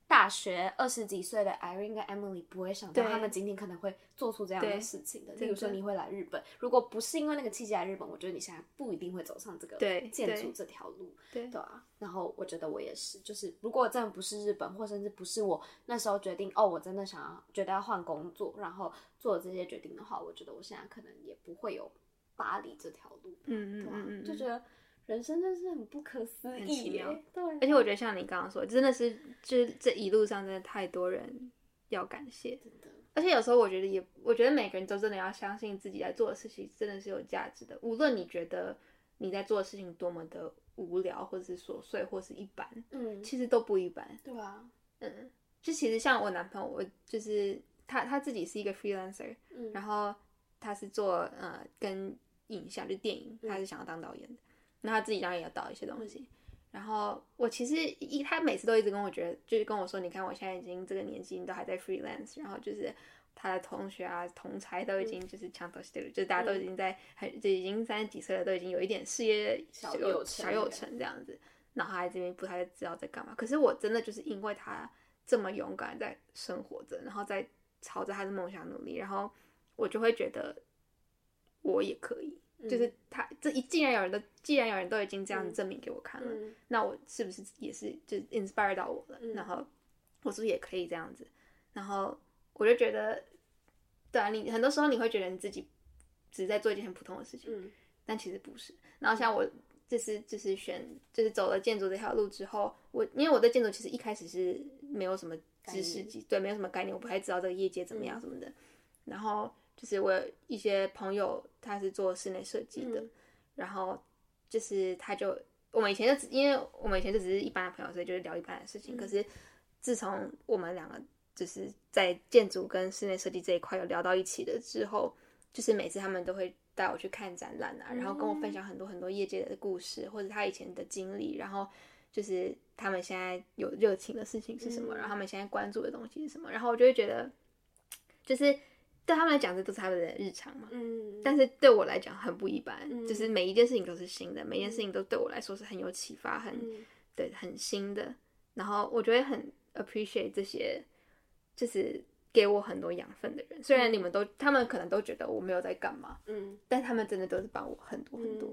大学二十几岁的 Irene 跟 Emily 不会想到，他们今天可能会做出这样的事情的。例如说，你会来日本，如果不是因为那个契机来日本，我觉得你现在不一定会走上这个建筑这条路。对对啊，然后我觉得我也是，就是如果真的不是日本，或甚至不是我那时候决定哦，我真的想要觉得要换工作，然后做这些决定的话，我觉得我现在可能也不会有巴黎这条路。嗯嗯嗯嗯，就觉得人生真是很不可思很奇妙。对，而且我觉得像你刚刚说，真的是就是这一路上真的太多人要感谢，真的，而且有时候我觉得也，我觉得每个人都真的要相信自己在做的事情真的是有价值的，无论你觉得你在做的事情多么的无聊，或者是琐碎，或是一般，嗯，其实都不一般。对啊，嗯，就其实像我男朋友，我就是他他自己是一个 freelancer，嗯然后他是做呃跟影像，就电影，他是想要当导演的。那他自己当然也要倒一些东西。然后我其实一他每次都一直跟我觉得，就是跟我说，你看我现在已经这个年纪，你都还在 freelance，然后就是他的同学啊、同才都已经就是强头系列，就是大家都已经在很就已经三十几岁了，都已经有一点事业小有小有成这样子。然后他在这边不太知道在干嘛。可是我真的就是因为他这么勇敢在生活着，然后在朝着他的梦想努力，然后我就会觉得我也可以。就是他这一既然有人都既然有人都已经这样证明给我看了，那我是不是也是就 inspire 到我了？然后我是不是也可以这样子？然后我就觉得，对啊，你很多时候你会觉得你自己只是在做一件很普通的事情，但其实不是。然后像我这次就是选就是走了建筑这条路之后，我因为我对建筑其实一开始是没有什么知识，对，没有什么概念，我不太知道这个业界怎么样什么的，然后。就是我有一些朋友，他是做室内设计的，然后就是他就我们以前就只因为我们以前就只是一般的朋友，所以就是聊一般的事情。可是自从我们两个就是在建筑跟室内设计这一块有聊到一起的之后，就是每次他们都会带我去看展览啊，然后跟我分享很多很多业界的故事或者他以前的经历，然后就是他们现在有热情的事情是什么，然后他们现在关注的东西是什么，然后我就会觉得就是。对他们来讲，这都是他们的日常嘛。嗯。但是对我来讲很不一般，就是每一件事情都是新的，每件事情都对我来说是很有启发，很对，很新的。然后我觉得很 appreciate 这些，就是给我很多养分的人。虽然你们都，他们可能都觉得我没有在干嘛，嗯，但他们真的都是帮我很多很多。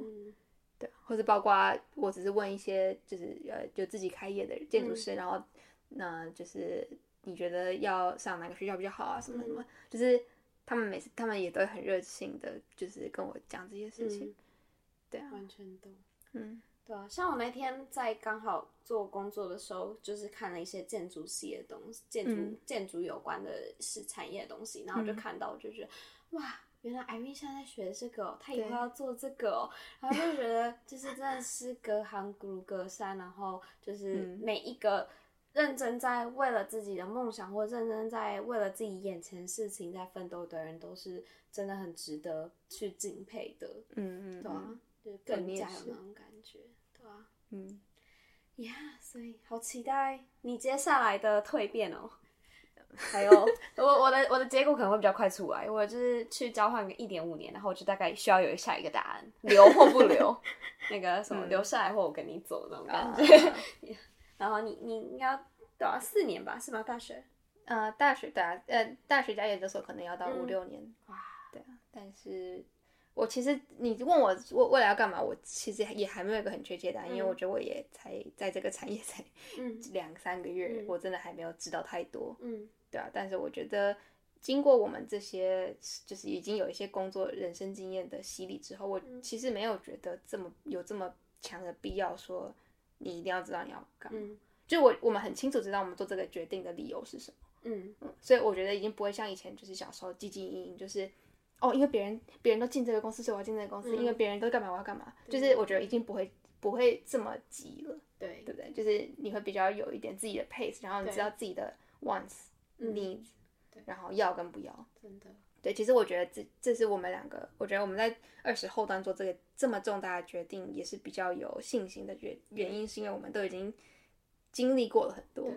对，或者包括我只是问一些，就是呃，就自己开业的建筑师，然后那就是你觉得要上哪个学校比较好啊？什么什么，就是。他们每次，他们也都很热情的，就是跟我讲这些事情。对啊，完全懂。嗯，对啊，像我那天在刚好做工作的时候，就是看了一些建筑系的东西，建筑建筑有关的是产业的东西，然后就看到，就觉得哇，原来艾米现在在学这个，他以后要做这个，然后就觉得就是真的是隔行如隔山，然后就是每一个。认真在为了自己的梦想，或认真在为了自己眼前事情在奋斗的人，都是真的很值得去敬佩的。嗯嗯，对啊，就更加有那种感觉，对啊，嗯，呀，所以好期待你接下来的蜕变哦。*laughs* 还有，我我的我的结果可能会比较快出来，我就是去交换个一点五年，然后我就大概需要有下一个答案，留或不留，*laughs* 那个什么留下来或我跟你走那种感觉。*laughs* 然后你你应该多少四年吧？是吗？大学？呃，大学对啊，呃，大学加研究所可能要到五六年。哇，对啊。但是我其实你问我未未来要干嘛，我其实也还没有一个很确切答案，因为我觉得我也才在这个产业才 *laughs* 两三个月，我真的还没有知道太多。嗯，对啊。但是我觉得经过我们这些就是已经有一些工作人生经验的洗礼之后，我其实没有觉得这么有这么强的必要说。你一定要知道你要干嘛，就我我们很清楚知道我们做这个决定的理由是什么，嗯。嗯，所以我觉得已经不会像以前就是小时候汲汲营营，就是哦，因为别人别人都进这个公司，所以我要进这个公司，因为别人都干嘛我要干嘛，就是我觉得已经不会不会这么急了，对。对不对？就是你会比较有一点自己的 pace，然后你知道自己的 wants needs，然后要跟不要，真的。对，其实我觉得这这是我们两个，我觉得我们在二十后端做这个这么重大的决定，也是比较有信心的原原因，是因为我们都已经经历过了很多。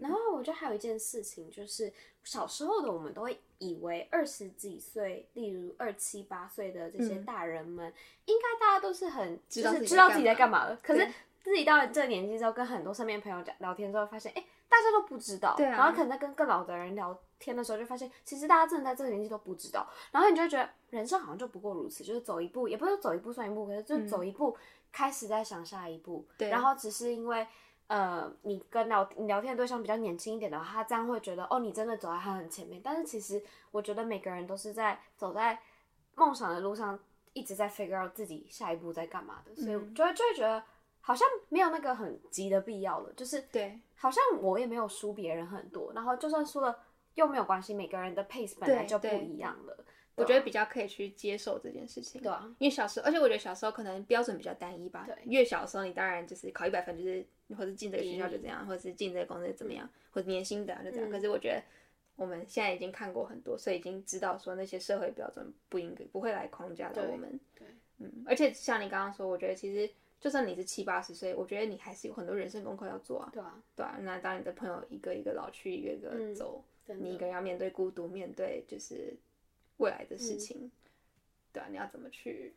然后我觉得还有一件事情，就是小时候的我们都会以为二十几岁，例如二七八岁的这些大人们，应该大家都是很就是知道自己在干嘛的。可是自己到了这个年纪之后，跟很多身边朋友讲聊天之后，发现哎。大家都不知道，然后可能在跟更老的人聊天的时候，就发现其实大家真的在这个年纪都不知道，然后你就会觉得人生好像就不过如此，就是走一步，也不是走一步算一步，可是就走一步，开始在想下一步。对。然后只是因为，呃，你跟聊你聊天的对象比较年轻一点的话，他这样会觉得哦，你真的走在他很前面。但是其实我觉得每个人都是在走在梦想的路上，一直在 figure out 自己下一步在干嘛的，所以就会就会觉得。好像没有那个很急的必要了，就是对，好像我也没有输别人很多，然后就算输了又没有关系，每个人的 pace 本来就不一样了。我觉得比较可以去接受这件事情，对啊，因为小时候，而且我觉得小时候可能标准比较单一吧。对，越小的时候你当然就是考一百分，就是或者进这个学校就这样，或者是进这个公司怎么样，或者年薪怎样就这样。可是我觉得我们现在已经看过很多，所以已经知道说那些社会标准不应该不会来框架到我们。对，嗯，而且像你刚刚说，我觉得其实就算你是七八十岁，我觉得你还是有很多人生功课要做啊。对啊，对啊，那当你的朋友一个一个老去，一个一个走，你一个人要面对孤独，面对就是未来的事情，对啊，你要怎么去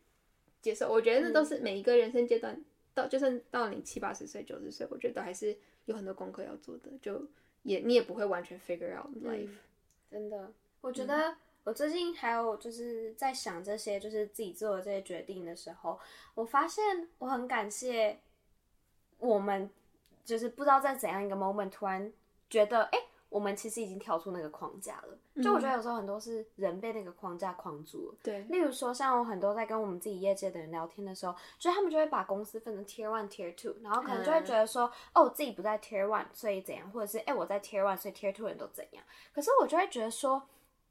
接受？我觉得那都是每一个人生阶段，到就算到你七八十岁、九十岁，我觉得都还是有很多功课要做的，就也你也不会完全 figure out life。真的，我觉得我最近还有就是在想这些，就是自己做的这些决定的时候，我发现我很感谢我们，就是不知道在怎样一个 moment 突然觉得，哎、我们其实已经跳出那个框架了。就我觉得有时候很多是人被那个框架框住了。对，例如说，像我很多在跟我们自己业界的人聊天的时候，就是他们就会把公司分成 Tier One、Tier Two，然后可能就会觉得说，哦，我自己不在 Tier One，所以怎样，或者是哎、我在 Tier One，所以 Tier Two 人都怎样。可是我就会觉得说，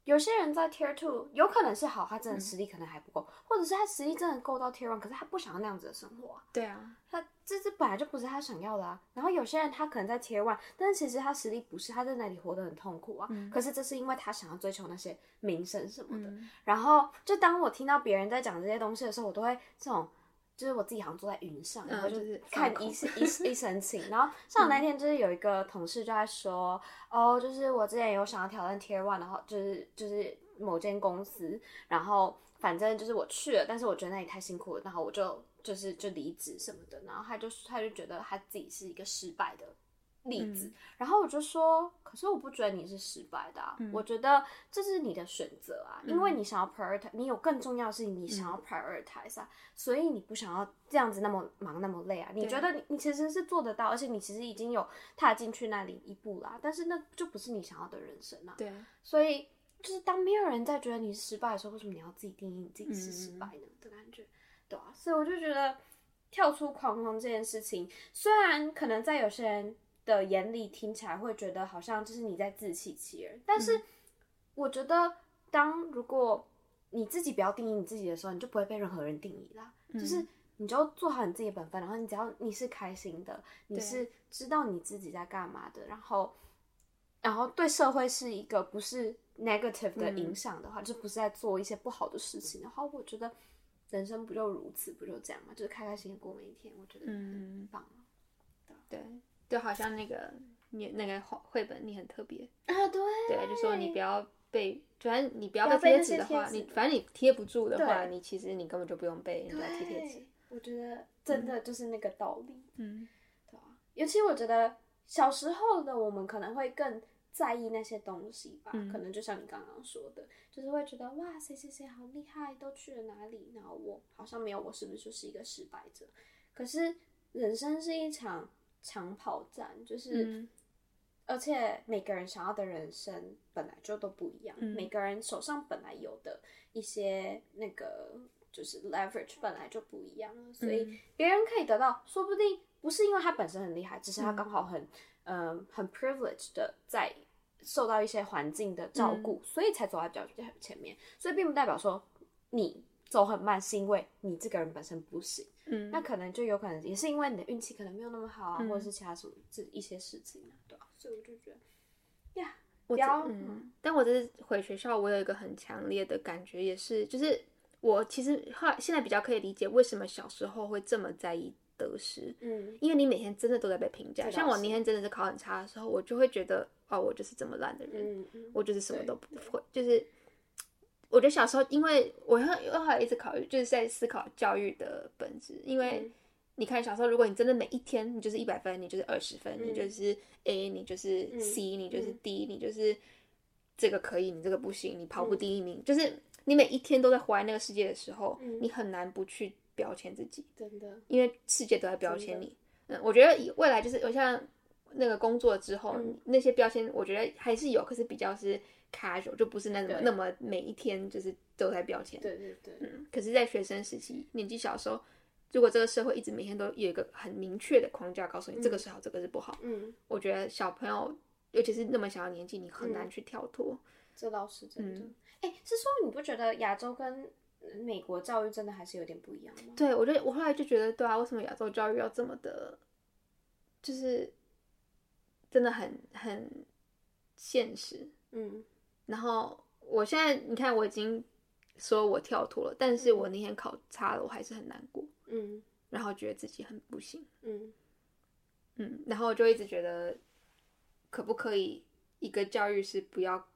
有些人在 Tier Two 有可能是好，他真的实力可能还不够，或者是他实力真的够到 Tier One，可是他不想要那样子的生活啊。对啊，他这这本来就不是他想要的啊。然后有些人他可能在 Tier One，但是其实他实力不是，他在那里活得很痛苦啊。可是这是因为他想要追求那些名声什么的。然后就当我听到别人在讲这些东西的时候，我都会这种。就是我自己好像坐在云上，然后就就是看放空一世一世一身轻。然后 *laughs* 像我那天就是有一个同事就在说，哦，就是我之前有想要挑战 Tier One，然后就是就是某间公司，然后反正就是我去了，但是我觉得那里太辛苦了，然后我就就是就离职什么的。然后他就他就觉得他自己是一个失败的例子，然后我就说，可是我不觉得你是失败的、啊，我觉得这是你的选择啊，因为你想要 prioritize，你有更重要的事情，你想要 prioritize 啊，所以你不想要这样子那么忙那么累啊，你觉得你你其实是做得到，而且你其实已经有踏进去那里一步啦，但是那就不是你想要的人生啊，对，所以就是当没有人在觉得你是失败的时候，为什么你要自己定义你自己是失败呢？的感觉，对啊，所以我就觉得跳出框框这件事情，虽然可能在有些人的眼里听起来会觉得好像就是你在自欺欺人，但是我觉得当如果你自己不要定义你自己的时候，你就不会被任何人定义啦，就是。你就做好你自己的本分，然后你只要你是开心的，你是知道你自己在干嘛的，然后然后对社会是一个不是 negative 的影响的话，就不是在做一些不好的事情的话，我觉得人生不就如此，不就这样嘛？就是开开心心过每一天，我觉得很棒啊！对，就好像那个你那个绘绘本，你很特别，啊，对，对，就说你不要被，反正你不要被贴纸的话，你反正你贴不住的话，你其实你根本就不用被人家贴贴纸。我觉得真的就是那个道理，嗯，对啊。尤其我觉得小时候的我们可能会更在意那些东西吧，嗯可能就像你刚刚说的，就是会觉得哇，谁谁谁好厉害，都去了哪里，然后我好像没有，我是不是就是一个失败者？可是人生是一场长跑战，就是。嗯。而且每个人想要的人生本来就都不一样，嗯。每个人手上本来有的一些那个就是 leverage 本来就不一样，所嗯。以别人可以得到，说不定不是因为他本身很厉害，只是他刚好很嗯、呃很 privileged 的在受到一些环境的照顾，所以才走在比较前面，所以并不代表说你走很慢是因为你这个人本身不行。嗯那可能就有可能也是因为你的运气可能没有那么好啊，或者是其他什么这一些事情啊，对吧、所以我就觉得，呀，我嗯，但我这次回学校，我有一个很强烈的感觉，也是，就是我其实后来现在比较可以理解为什么小时候会这么在意得失，嗯，因为你每天真的都在被评价。像我那天真的是考很差的时候，我就会觉得，哦，我就是这么烂的人，嗯嗯我就是什么都不会，就是。我觉得小时候，因为我后后来一直考虑，就是在思考教育的本质。因为嗯你看小时候，如果你真的每一天你就是一百分，你就是二十分，嗯你就是 A，你就是 C，、你就是 D，你就是这个可以，你这个不行，你跑步第一名，就是你每一天都在活在那个世界的时候，你很难不去标签自己，真的，因为世界都在标签你。嗯，我觉得以未来就是我像那个工作之后，那些标签我觉得还是有，可是比较是 casual，就不是那种那么每一天就是都在标签。对对对，嗯，可是，在学生时期年纪小的时候，如果这个社会一直每天都有一个很明确的框架告诉你这个是好，这个是不好，嗯，我觉得小朋友，尤其是那么小的年纪，你很难去跳脱。这倒是真的。嗯哎、是说你不觉得亚洲跟美国教育真的还是有点不一样吗？对我觉得我后来就觉得，对啊，为什么亚洲教育要这么的，就是真的很很现实，嗯然后我现在你看我已经说我跳脱了，但是我那天考差了，我还是很难过，嗯。然后觉得自己很不行，嗯。嗯，然后我就一直觉得可不可以一个教育是不要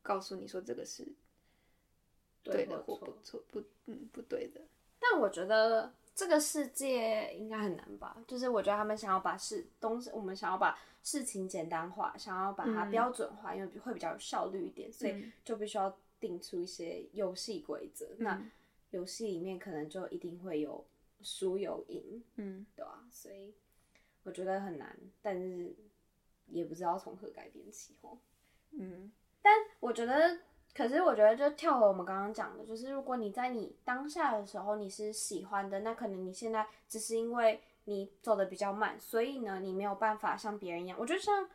告诉你说这个是对的或不错不嗯不对的，但我觉得这个世界应该很难吧？就是我觉得他们想要把事东西，我们想要把事情简单化，想要把它标准化，因为会比较有效率一点，所以就必须要定出一些游戏规则。那游戏里面可能就一定会有输有赢，嗯对吧、所以我觉得很难，但是也不知道从何改变起哦。嗯但我觉得，可是我觉得，就跳回我们刚刚讲的，就是如果你在你当下的时候你是喜欢的，那可能你现在只是因为你走的比较慢，所以呢，你没有办法像别人一样。我觉得像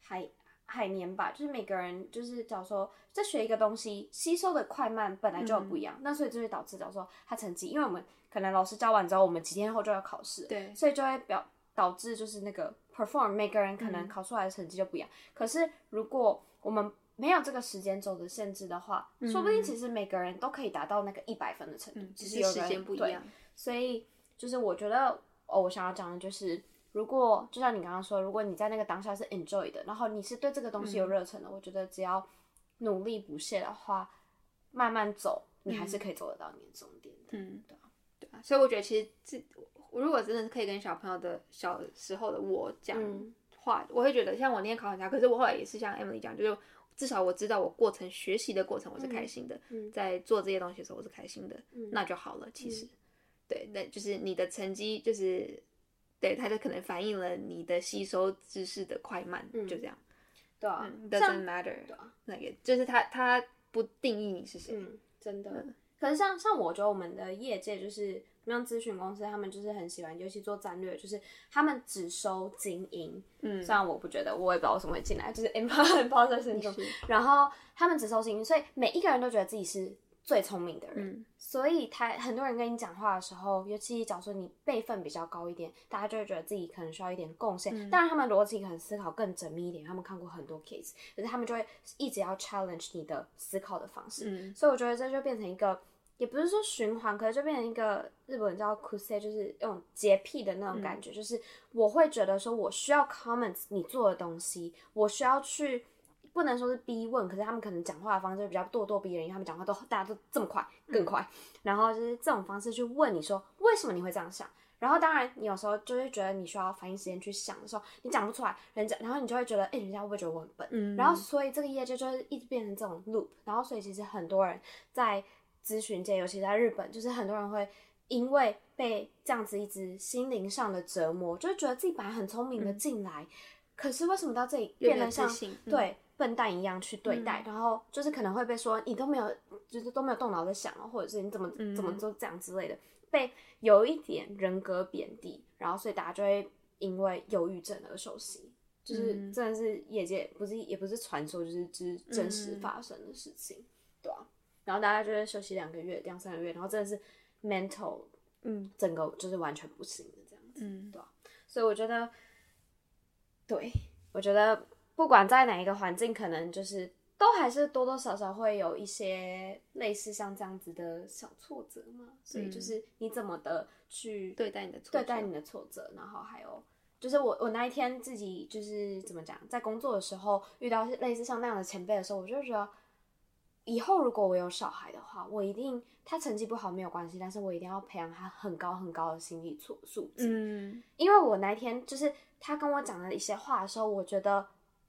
海海绵吧，就是每个人就是假如说在学一个东西，吸收的快慢本来就有不一样，那所以就会导致假如说他成绩，因为我们可能老师教完之后，我们几天后就要考试，对所以就会表导致就是那个 perform 每个人可能考出来的成绩就不一样。可是如果我们没有这个时间轴的限制的话，说不定其实每个人都可以达到那个一百分的程度，嗯，只是时间不一样，所以就是我觉得，哦，我想要讲的就是，如果就像你刚刚说，如果你在那个当下是 enjoy 的，然后你是对这个东西有热忱的，我觉得只要努力不懈的话，慢慢走，你还是可以走得到你的终点的。嗯对啊，对啊，所以我觉得其实这我如果真的是可以跟小朋友的小时候的我讲嗯话，我会觉得像我那天考很差，可是我后来也是像 Emily 讲，就是至少我知道我过程学习的过程我是开心的，嗯在做这些东西的时候我是开心的，那就好了。其实，对，那就是你的成绩就是。对，它就可能反映了你的吸收知识的快慢，就这样。对啊，嗯，doesn't matter。对啊，那个就是它，它不定义你是谁。嗯，真的。可是像像我觉得我们的业界就是像咨询公司，他们就是很喜欢，尤其做战略，就是他们只收精英。嗯虽然我不觉得，我也不知道为什么会进来，就是 imposter *laughs* syndrome 是。然后他们只收精英，所以每一个人都觉得自己是最聪明的人。嗯所以他很多人跟你讲话的时候，尤其假如说你辈分比较高一点，大家就会觉得自己可能需要一点贡献。嗯当然，他们逻辑可能思考更缜密一点，他们看过很多 case，可是他们就会一直要 challenge 你的思考的方式。嗯所以我觉得这就变成一个，也不是说循环，可是就变成一个日本人叫 kuse，就是那种洁癖的那种感觉，就是我会觉得说我需要 comments 你做的东西，我需要去。不能说是逼问，可是他们可能讲话的方式比较咄咄逼人，因为他们讲话都大家都这么快，更快。然后就是这种方式去问你说为什么你会这样想。然后当然你有时候就会觉得你需要反应时间去想的时候，你讲不出来，人家然后你就会觉得，哎、人家会不会觉得我很笨？嗯然后所以这个业界就是一直变成这种 loop。然后所以其实很多人在咨询界，尤其在日本，就是很多人会因为被这样子一直心灵上的折磨，就会觉得自己本来很聪明的进来，可是为什么到这里变得像对笨蛋一样去对待，然后就是可能会被说你都没有，就是都没有动脑在想哦，或者是你怎么嗯。怎么做这样之类的，被有一点人格贬低，然后所以大家就会因为忧郁症而受洗。就是嗯。真的是业界不是也不是传说，就是就是真实嗯。发生的事情，对啊。然后大家就会休息两个月、两三个月，然后真的是 mental 嗯整个就是完全不行的这样子。嗯对所以我觉得，对我觉得不管在哪一个环境，可能就是都还是多多少少会有一些类似像这样子的小挫折嘛。所以就是你怎么的去对待你的挫折对待你的挫折，然后还有就是我我那一天自己就是怎么讲，在工作的时候遇到类似像那样的前辈的时候，我就觉得。以后如果我有小孩的话，我一定他成绩不好没有关系，但是我一定要培养他很高很高的心理素素质。嗯因为我那天就是他跟我讲了一些话的时候，我觉得，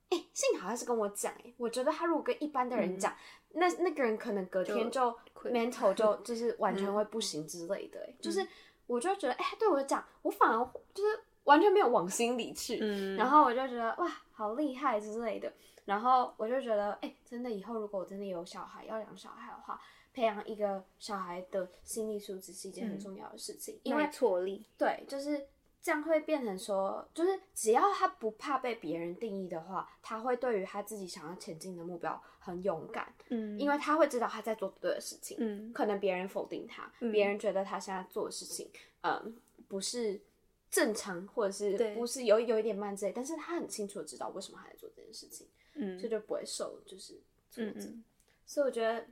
哎、幸好他是跟我讲，哎，我觉得他如果跟一般的人讲，那那个人可能隔天就 mental 就 *laughs* 就是完全会不行之类的、哎、就是我就觉得，哎、他对我讲，我反而就是完全没有往心里去，嗯然后我就觉得哇，好厉害之类的。然后我就觉得，哎、真的以后如果我真的有小孩，要养小孩的话，培养一个小孩的心理素质是一件很重要的事情，因为耐挫力，对，就是这样会变成说，就是只要他不怕被别人定义的话，他会对于他自己想要前进的目标很勇敢，嗯。因为他会知道他在做对的事情。嗯。可能别人否定他，别人觉得他现在做的事情，嗯，不是正常，或者是不是有有一点慢之类，但是他很清楚的知道为什么他在做这件事情。嗯所以就不会受就是挫折。嗯嗯，所以我觉得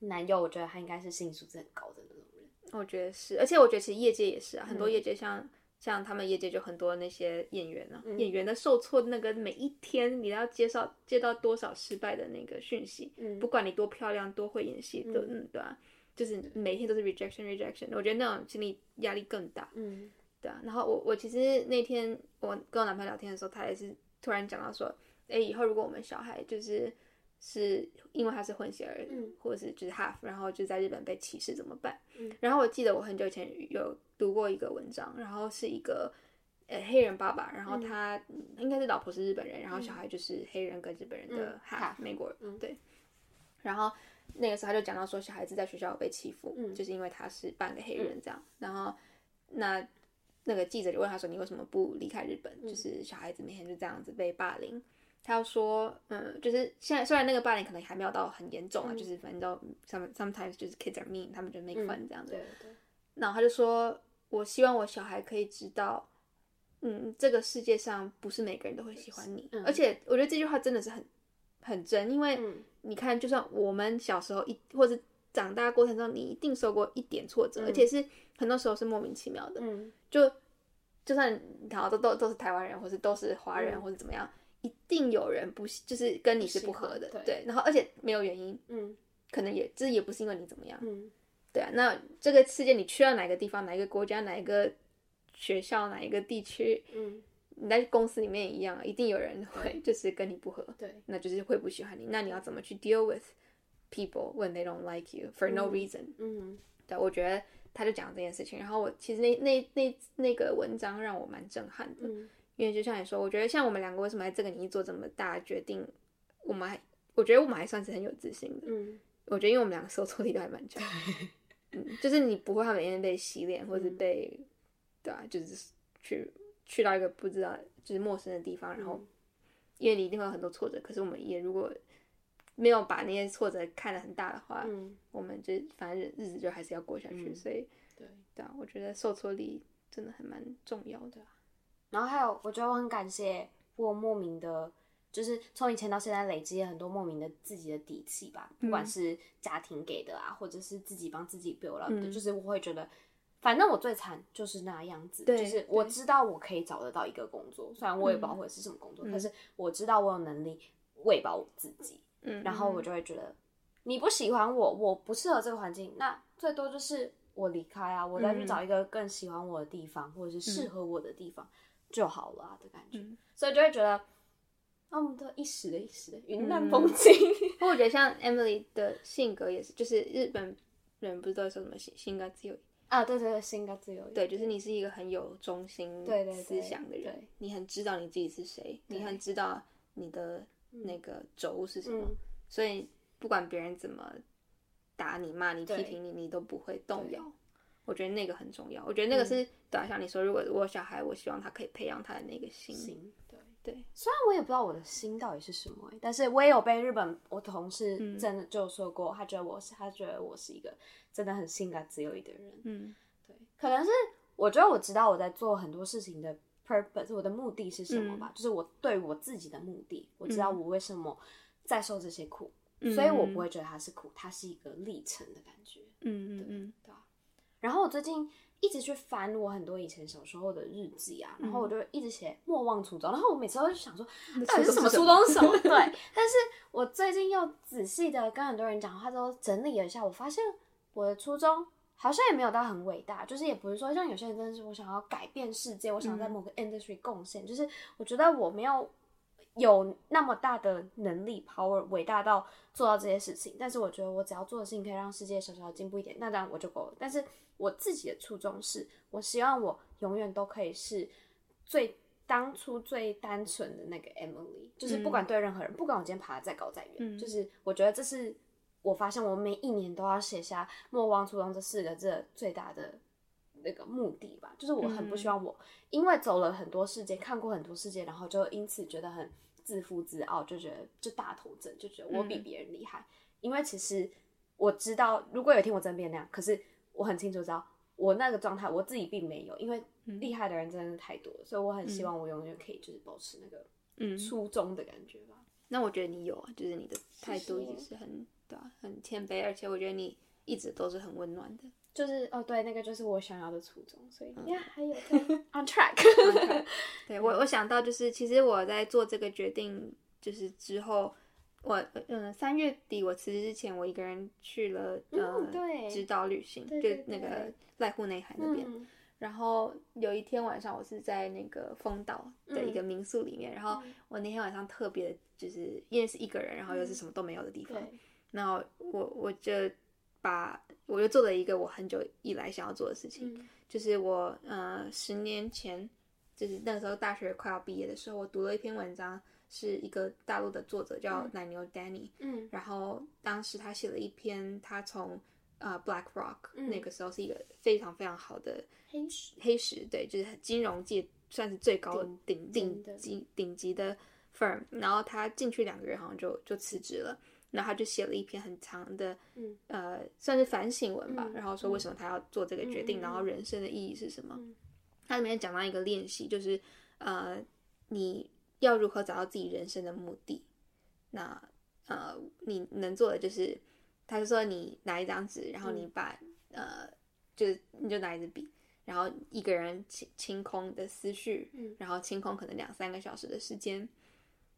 男友，我觉得他应该是心理素质很高的那种人。我觉得是，而且我觉得其实业界也是啊，很嗯多业界像。像他们业界就很多那些演员啊，嗯演员的受挫那个每一天，你都要接受接到多少失败的那个讯息，嗯不管你多漂亮、多会演戏，都嗯对啊，就是每天都是 rejection rejection，我觉得那种心理压力更大。嗯对啊，然后我我其实那天我跟我男朋友聊天的时候，他也是突然讲到说，哎，以后如果我们小孩就是是因为他是混血儿，嗯或者是就是 half，然后就在日本被歧视怎么办？嗯然后我记得我很久以前有读过一个文章，然后是一个呃黑人爸爸，然后他、嗯应该是老婆是日本人，然后小孩就是黑人跟日本人的嗯 half、美国人，对。然后那个时候他就讲到说，小孩子在学校有被欺负，嗯就是因为他是半个黑人这样。然后那那个记者就问他说：“你为什么不离开日本？嗯就是小孩子每天就这样子被霸凌。”他要说：“嗯，就是现在虽然那个霸凌可能还没有到很严重啊，嗯就是反正都 some sometimes 就是 kids are mean，他们就 make fun 这样子。对对，然后他就说：“我希望我小孩可以知道，嗯，这个世界上不是每个人都会喜欢你。嗯而且我觉得这句话真的是很很真，因为嗯你看，就算我们小时候一或者长大过程中，你一定受过一点挫折，嗯而且是很多时候是莫名其妙的。嗯就就算好都都都是台湾人，或是都是华人，嗯或者怎么样，一定有人不喜就是跟你是不合的对。然后而且没有原因，嗯可能也这也不是因为你怎么样，嗯对啊。那这个世界你去了哪个地方，哪一个国家，哪一个学校，哪一个地区，嗯，你在公司里面也一样，一定有人会就是跟你不合，对，那就是会不喜欢你。那你要怎么去 deal with people when they don't like you for no 嗯 reason？、嗯对，我觉得他就讲这件事情，然后我其实那那那那个文章让我蛮震撼的，嗯因为就像你说，我觉得像我们两个为什么在这个年纪做这么大决定，我们还我觉得我们还算是很有自信的。嗯我觉得因为我们两个受挫力都还蛮强，*laughs* 嗯，就是你不会怕每天被洗脸，或者嗯被，对啊，就是去去到一个不知道就是陌生的地方，然后嗯因为你一定会有很多挫折，可是我们也如果没有把那些挫折看得很大的话，嗯，我们就反正日子就还是要过下去，嗯所以对。对啊，我觉得受挫力真的还蛮重要的。然后还有，我觉得我很感谢我莫名的，就是从以前到现在累积了很多莫名的自己的底气吧，不管是家庭给的啊，或者是自己帮自己 build up 的，嗯。就是我会觉得，反正我最惨就是那样子，对就是我知道我可以找得到一个工作，虽然我也不知道会是什么工作，但是我知道我有能力喂饱我自己，嗯，然后我就会觉得，你不喜欢我，我不适合这个环境，那最多就是我离开啊，我再去嗯。找一个更喜欢我的地方，或者是适合我的地方就好了、啊、的感觉。嗯。所以就会觉得，啊，我们都一时的一时的云淡嗯风轻。*laughs* 不过我觉得像 Emily 的性格也是，就是日本人不是都会说什么性性格自由，啊，对对对，性格自由一对，就是你是一个很有中心对对对思想的人对，你很知道你自己是谁，你很知道你的那个轴是什么，嗯。所以不管别人怎么打你、骂你、批评你，你都不会动摇。我觉得那个很重要。我觉得那个是，对啊，像你说，如果我有小孩，我希望他可以培养他的那个心。心对对，虽然我也不知道我的心到底是什么、欸，但是我也有被日本我同事嗯真的就说过，他觉得我是他觉得我是一个真的很性感自由的人。嗯对，可能是我觉得我知道我在做很多事情的 purpose，我的目的是什么吧，就是我对我自己的目的，我知道我为什么在受这些苦，所以我不会觉得它是苦，它是一个历程的感觉，嗯嗯嗯对啊。然后我最近一直去翻我很多以前小时候的日记啊，然后我就一直写莫忘初衷，然后我每次都想说到底是什么初衷是什么？对，但是我最近又仔细的跟很多人讲话之后整理了一下，我发现我的初衷好像也没有到很伟大，就是也不是说像有些人真的是我想要改变世界，我想要在某个 industry 贡献，就是我觉得我没有有那么大的能力 power 伟大到做到这些事情，但是我觉得我只要做的事情可以让世界小小的进步一点，那当然我就够了。但是我自己的初衷是，我希望我永远都可以是最当初最单纯的那个 Emily，就是不管对任何人，不管我今天爬得再高再远，嗯。就是我觉得这是我发现我每一年都要写下“莫忘初衷”这四个字的最大的那个目的吧。就是我很不希望我因为走了很多世界，看过很多世界，然后就因此觉得很自负自傲，就觉得就大头症，就觉得我比别人厉害。因为其实我知道，如果有一天我真的变那样，可是我很清楚知道。我那个状态，我自己并没有，因为厉害的人真的是太多了，所以我很希望我永远可以就是保持那个嗯，初衷的感觉吧。那我觉得你有啊，就是你的态度一直是很对啊，很谦卑，而且我觉得你一直都是很温暖的。*laughs* 就是哦，对，那个就是我想要的初衷，所以嗯呀，还有 *laughs* 在 *laughs* on track。对我，我想到就是，其实我在做这个决定，就是之后，我嗯三月底我辞职之前，我一个人去了呃嗯对直岛旅行，就那个对濑户内海那边。嗯然后有一天晚上，我是在那个丰岛的一个民宿里面，然后我那天晚上特别就是因为是一个人，然后又是什么都没有的地方，对，然后我我就把我就做了一个我很久以来想要做的事情，嗯就是我呃十年前，就是那个时候大学快要毕业的时候，我读了一篇文章，是一个大陆的作者叫奶牛 Danny，、嗯。然后当时他写了一篇，他从呃 Black Rock、嗯。那个时候是一个非常非常好的黑石，黑石，对，就是金融界算是最高顶顶顶级顶级的 firm，然后他进去两个月好像就就辞职了，然后他就写了一篇很长的，嗯。呃，算是反省文吧，嗯。然后说为什么他要做这个决定，然后人生的意义是什么。嗯。他里面讲到一个练习，就是呃，你要如何找到自己人生的目的。那呃，你能做的就是，他就说你拿一张纸，然后你把、呃，就是你就拿一支笔，然后一个人清清空你的思绪，嗯然后清空可能两三个小时的时间，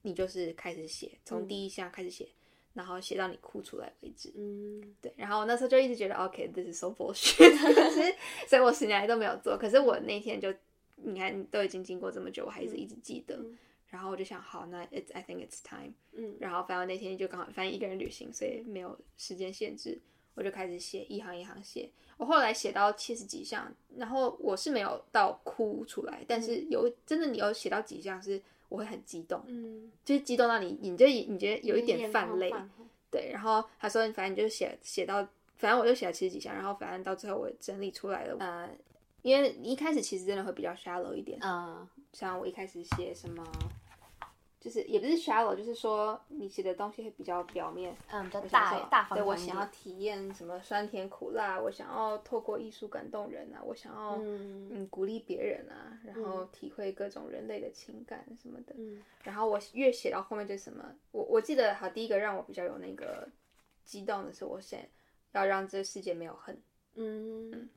你就是开始写，从第一项开始写，然后写到你哭出来为止。嗯对，然后我那时候就一直觉得，OK，this、is so bullshit，*laughs* 所以我十年来都没有做。可是我那天就，你看，都已经经过这么久，我还是一直记得。嗯然后我就想，好，那 it's I think it's time。嗯然后反正那天就刚好，反正一个人旅行，所以没有时间限制，我就开始写，一行一行写。我后来写到七十几项，然后我是没有到哭出来，但是有真的你有写到几项是我会很激动，嗯，就是激动到你，你就你觉得有一点泛泪。对，然后他说，反正你就写写到，反正我就写了七十几项，然后反正到最后我整理出来了，呃，因为一开始其实真的会比较 shallow 一点，嗯像我一开始写什么，就是也不是 shallow，就是说你写的东西会比较表面，嗯，比较大大方对我想要体验什么酸甜苦辣，我想要透过艺术感动人啊，我想要嗯嗯鼓励别人啊，然后体会各种人类的情感什么的。嗯然后我越写到后面就是什么，我我记得好第一个让我比较有那个激动的是，我写要让这个世界没有恨。嗯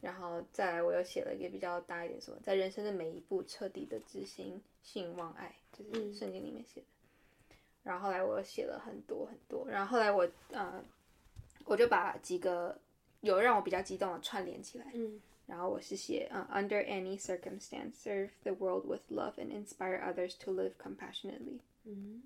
然后再来，我又写了一个比较大一点，什么在人生的每一步彻底的执行信望爱，就是嗯圣经里面写的。然后后来我又写了很多很多，然后后来我呃，我就把几个有让我比较激动的串联起来。嗯然后我是写呃，Under any circumstance, serve the world with love and inspire others to live compassionately。嗯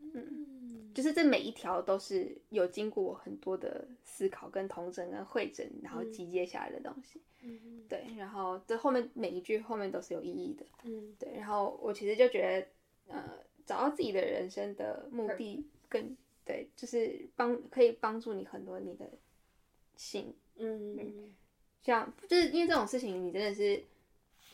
就是这每一条都是有经过我很多的思考、跟同整、跟会诊，然后集结下来的东西。嗯对，然后这后面每一句后面都是有意义的。嗯对，然后我其实就觉得，呃，找到自己的人生的目的更对，就是帮可以帮助你很多你的心，嗯像就是因为这种事情，你真的是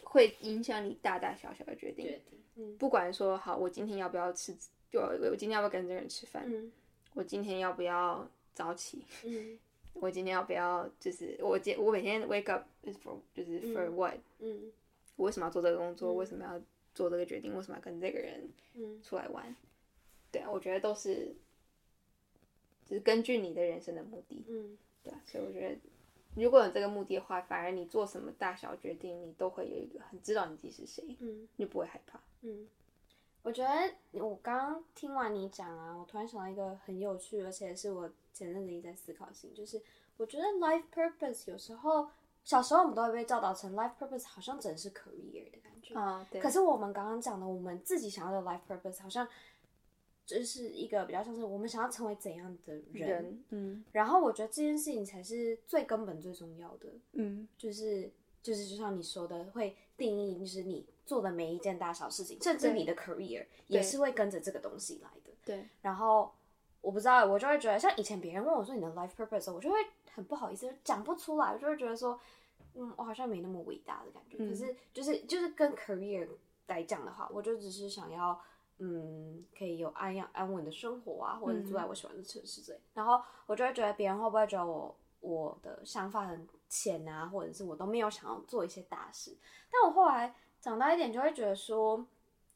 会影响你大大小小的决定。决定嗯不管说好，我今天要不要吃，就我今天要不要跟这个人吃饭，嗯。我今天要不要早起，嗯。我今天要不要就是我今我每天 wake up is for 就是 for what，、嗯。我为什么要做这个工作？为什么要做这个决定？为什么要跟这个人嗯。出来玩？对啊，我觉得都是，就是根据你的人生的目的，嗯。对啊，所以我觉得如果有这个目的的话，反而你做什么大小决定，你都会有一个很知道你自己是谁，嗯。你就不会害怕。嗯，我觉得我刚刚听完你讲啊，我突然想到一个很有趣，而且是我前阵子一直在思考的事情，就是我觉得 life purpose 有时候小时候我们都会被教导成 life purpose 好像只是 career 的感觉，啊、对。可是我们刚刚讲的，我们自己想要的 life purpose 好像就是一个比较像是我们想要成为怎样的人，人，嗯然后我觉得这件事情才是最根本最重要的，嗯，就是就是就像你说的，会定义就是你做的每一件大小事情，甚至你的 career 也是会跟着这个东西来的。对，然后我不知道，我就会觉得，像以前别人问我说你的 life purpose，的时候我就会很不好意思，讲不出来，我就会觉得说，嗯，我好像没那么伟大的感觉。嗯可是就是就是跟 career 来讲的话，我就只是想要。嗯，可以有安养安稳的生活啊，或者住在我喜欢的城市之类。然后我就会觉得别人会不会觉得我我的想法很浅啊，或者是我都没有想要做一些大事。但我后来长大一点，就会觉得说，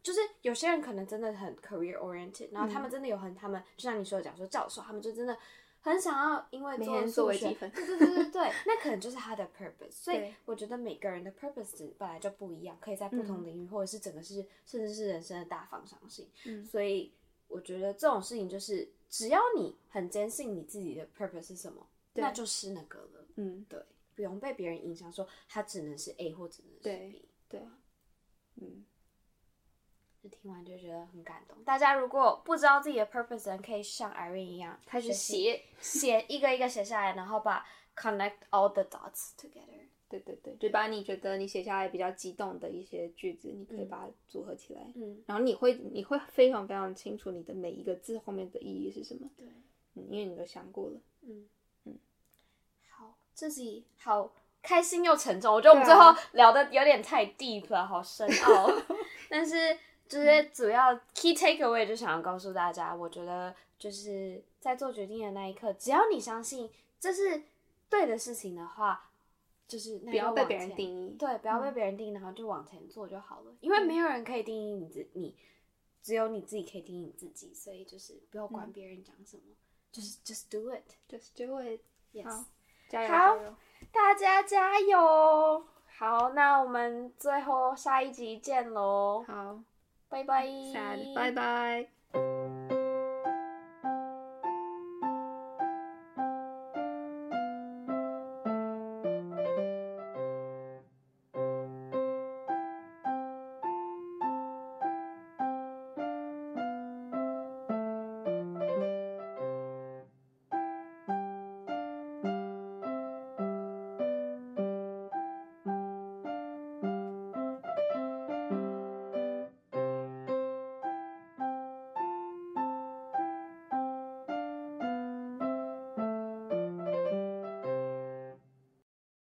就是有些人可能真的很 career oriented，然后他们真的有很他们，就像你说的讲说教授，他们就真的很想要因为每天做数学做微积分对对对对对，那可能就是他的 purpose。所以我觉得每个人的 purpose 本来就不一样，可以在不同领域，或者是整个是甚至是人生的大方向性。嗯所以我觉得这种事情就是，只要你很坚信你自己的 purpose 是什么，那就是那个了。嗯，对，不用被别人影响，说他只能是 A 或只能是 B。对，嗯，就听完就觉得很感动。大家如果不知道自己的 purpose，的人可以像 Irene 一样开始写，写一个一个写下来，然后把 connect all the dots together。对对对，就把你觉得你写下来比较激动的一些句子，你可以把它组合起来，嗯，然后你会你会非常非常清楚你的每一个字后面的意义是什么，对，嗯，因为你都想过了。嗯嗯，好，这集好开心又沉重，我觉得我们最后聊的有点太 deep 了，好深奥。*laughs* 但是就是主要 key takeaway 就想要告诉大家，我觉得就是在做决定的那一刻，只要你相信这是对的事情的话，就是不要被别人定义。对，不要被别人定义，然后就往前做就好了。因为没有人可以定义你自你，只有你自己可以定义你自己，所以就是不要管别人讲什么，就是 just do it。Just do it。好，加油好！大家加油！好，那我们最后下一集见喽，好拜拜拜拜。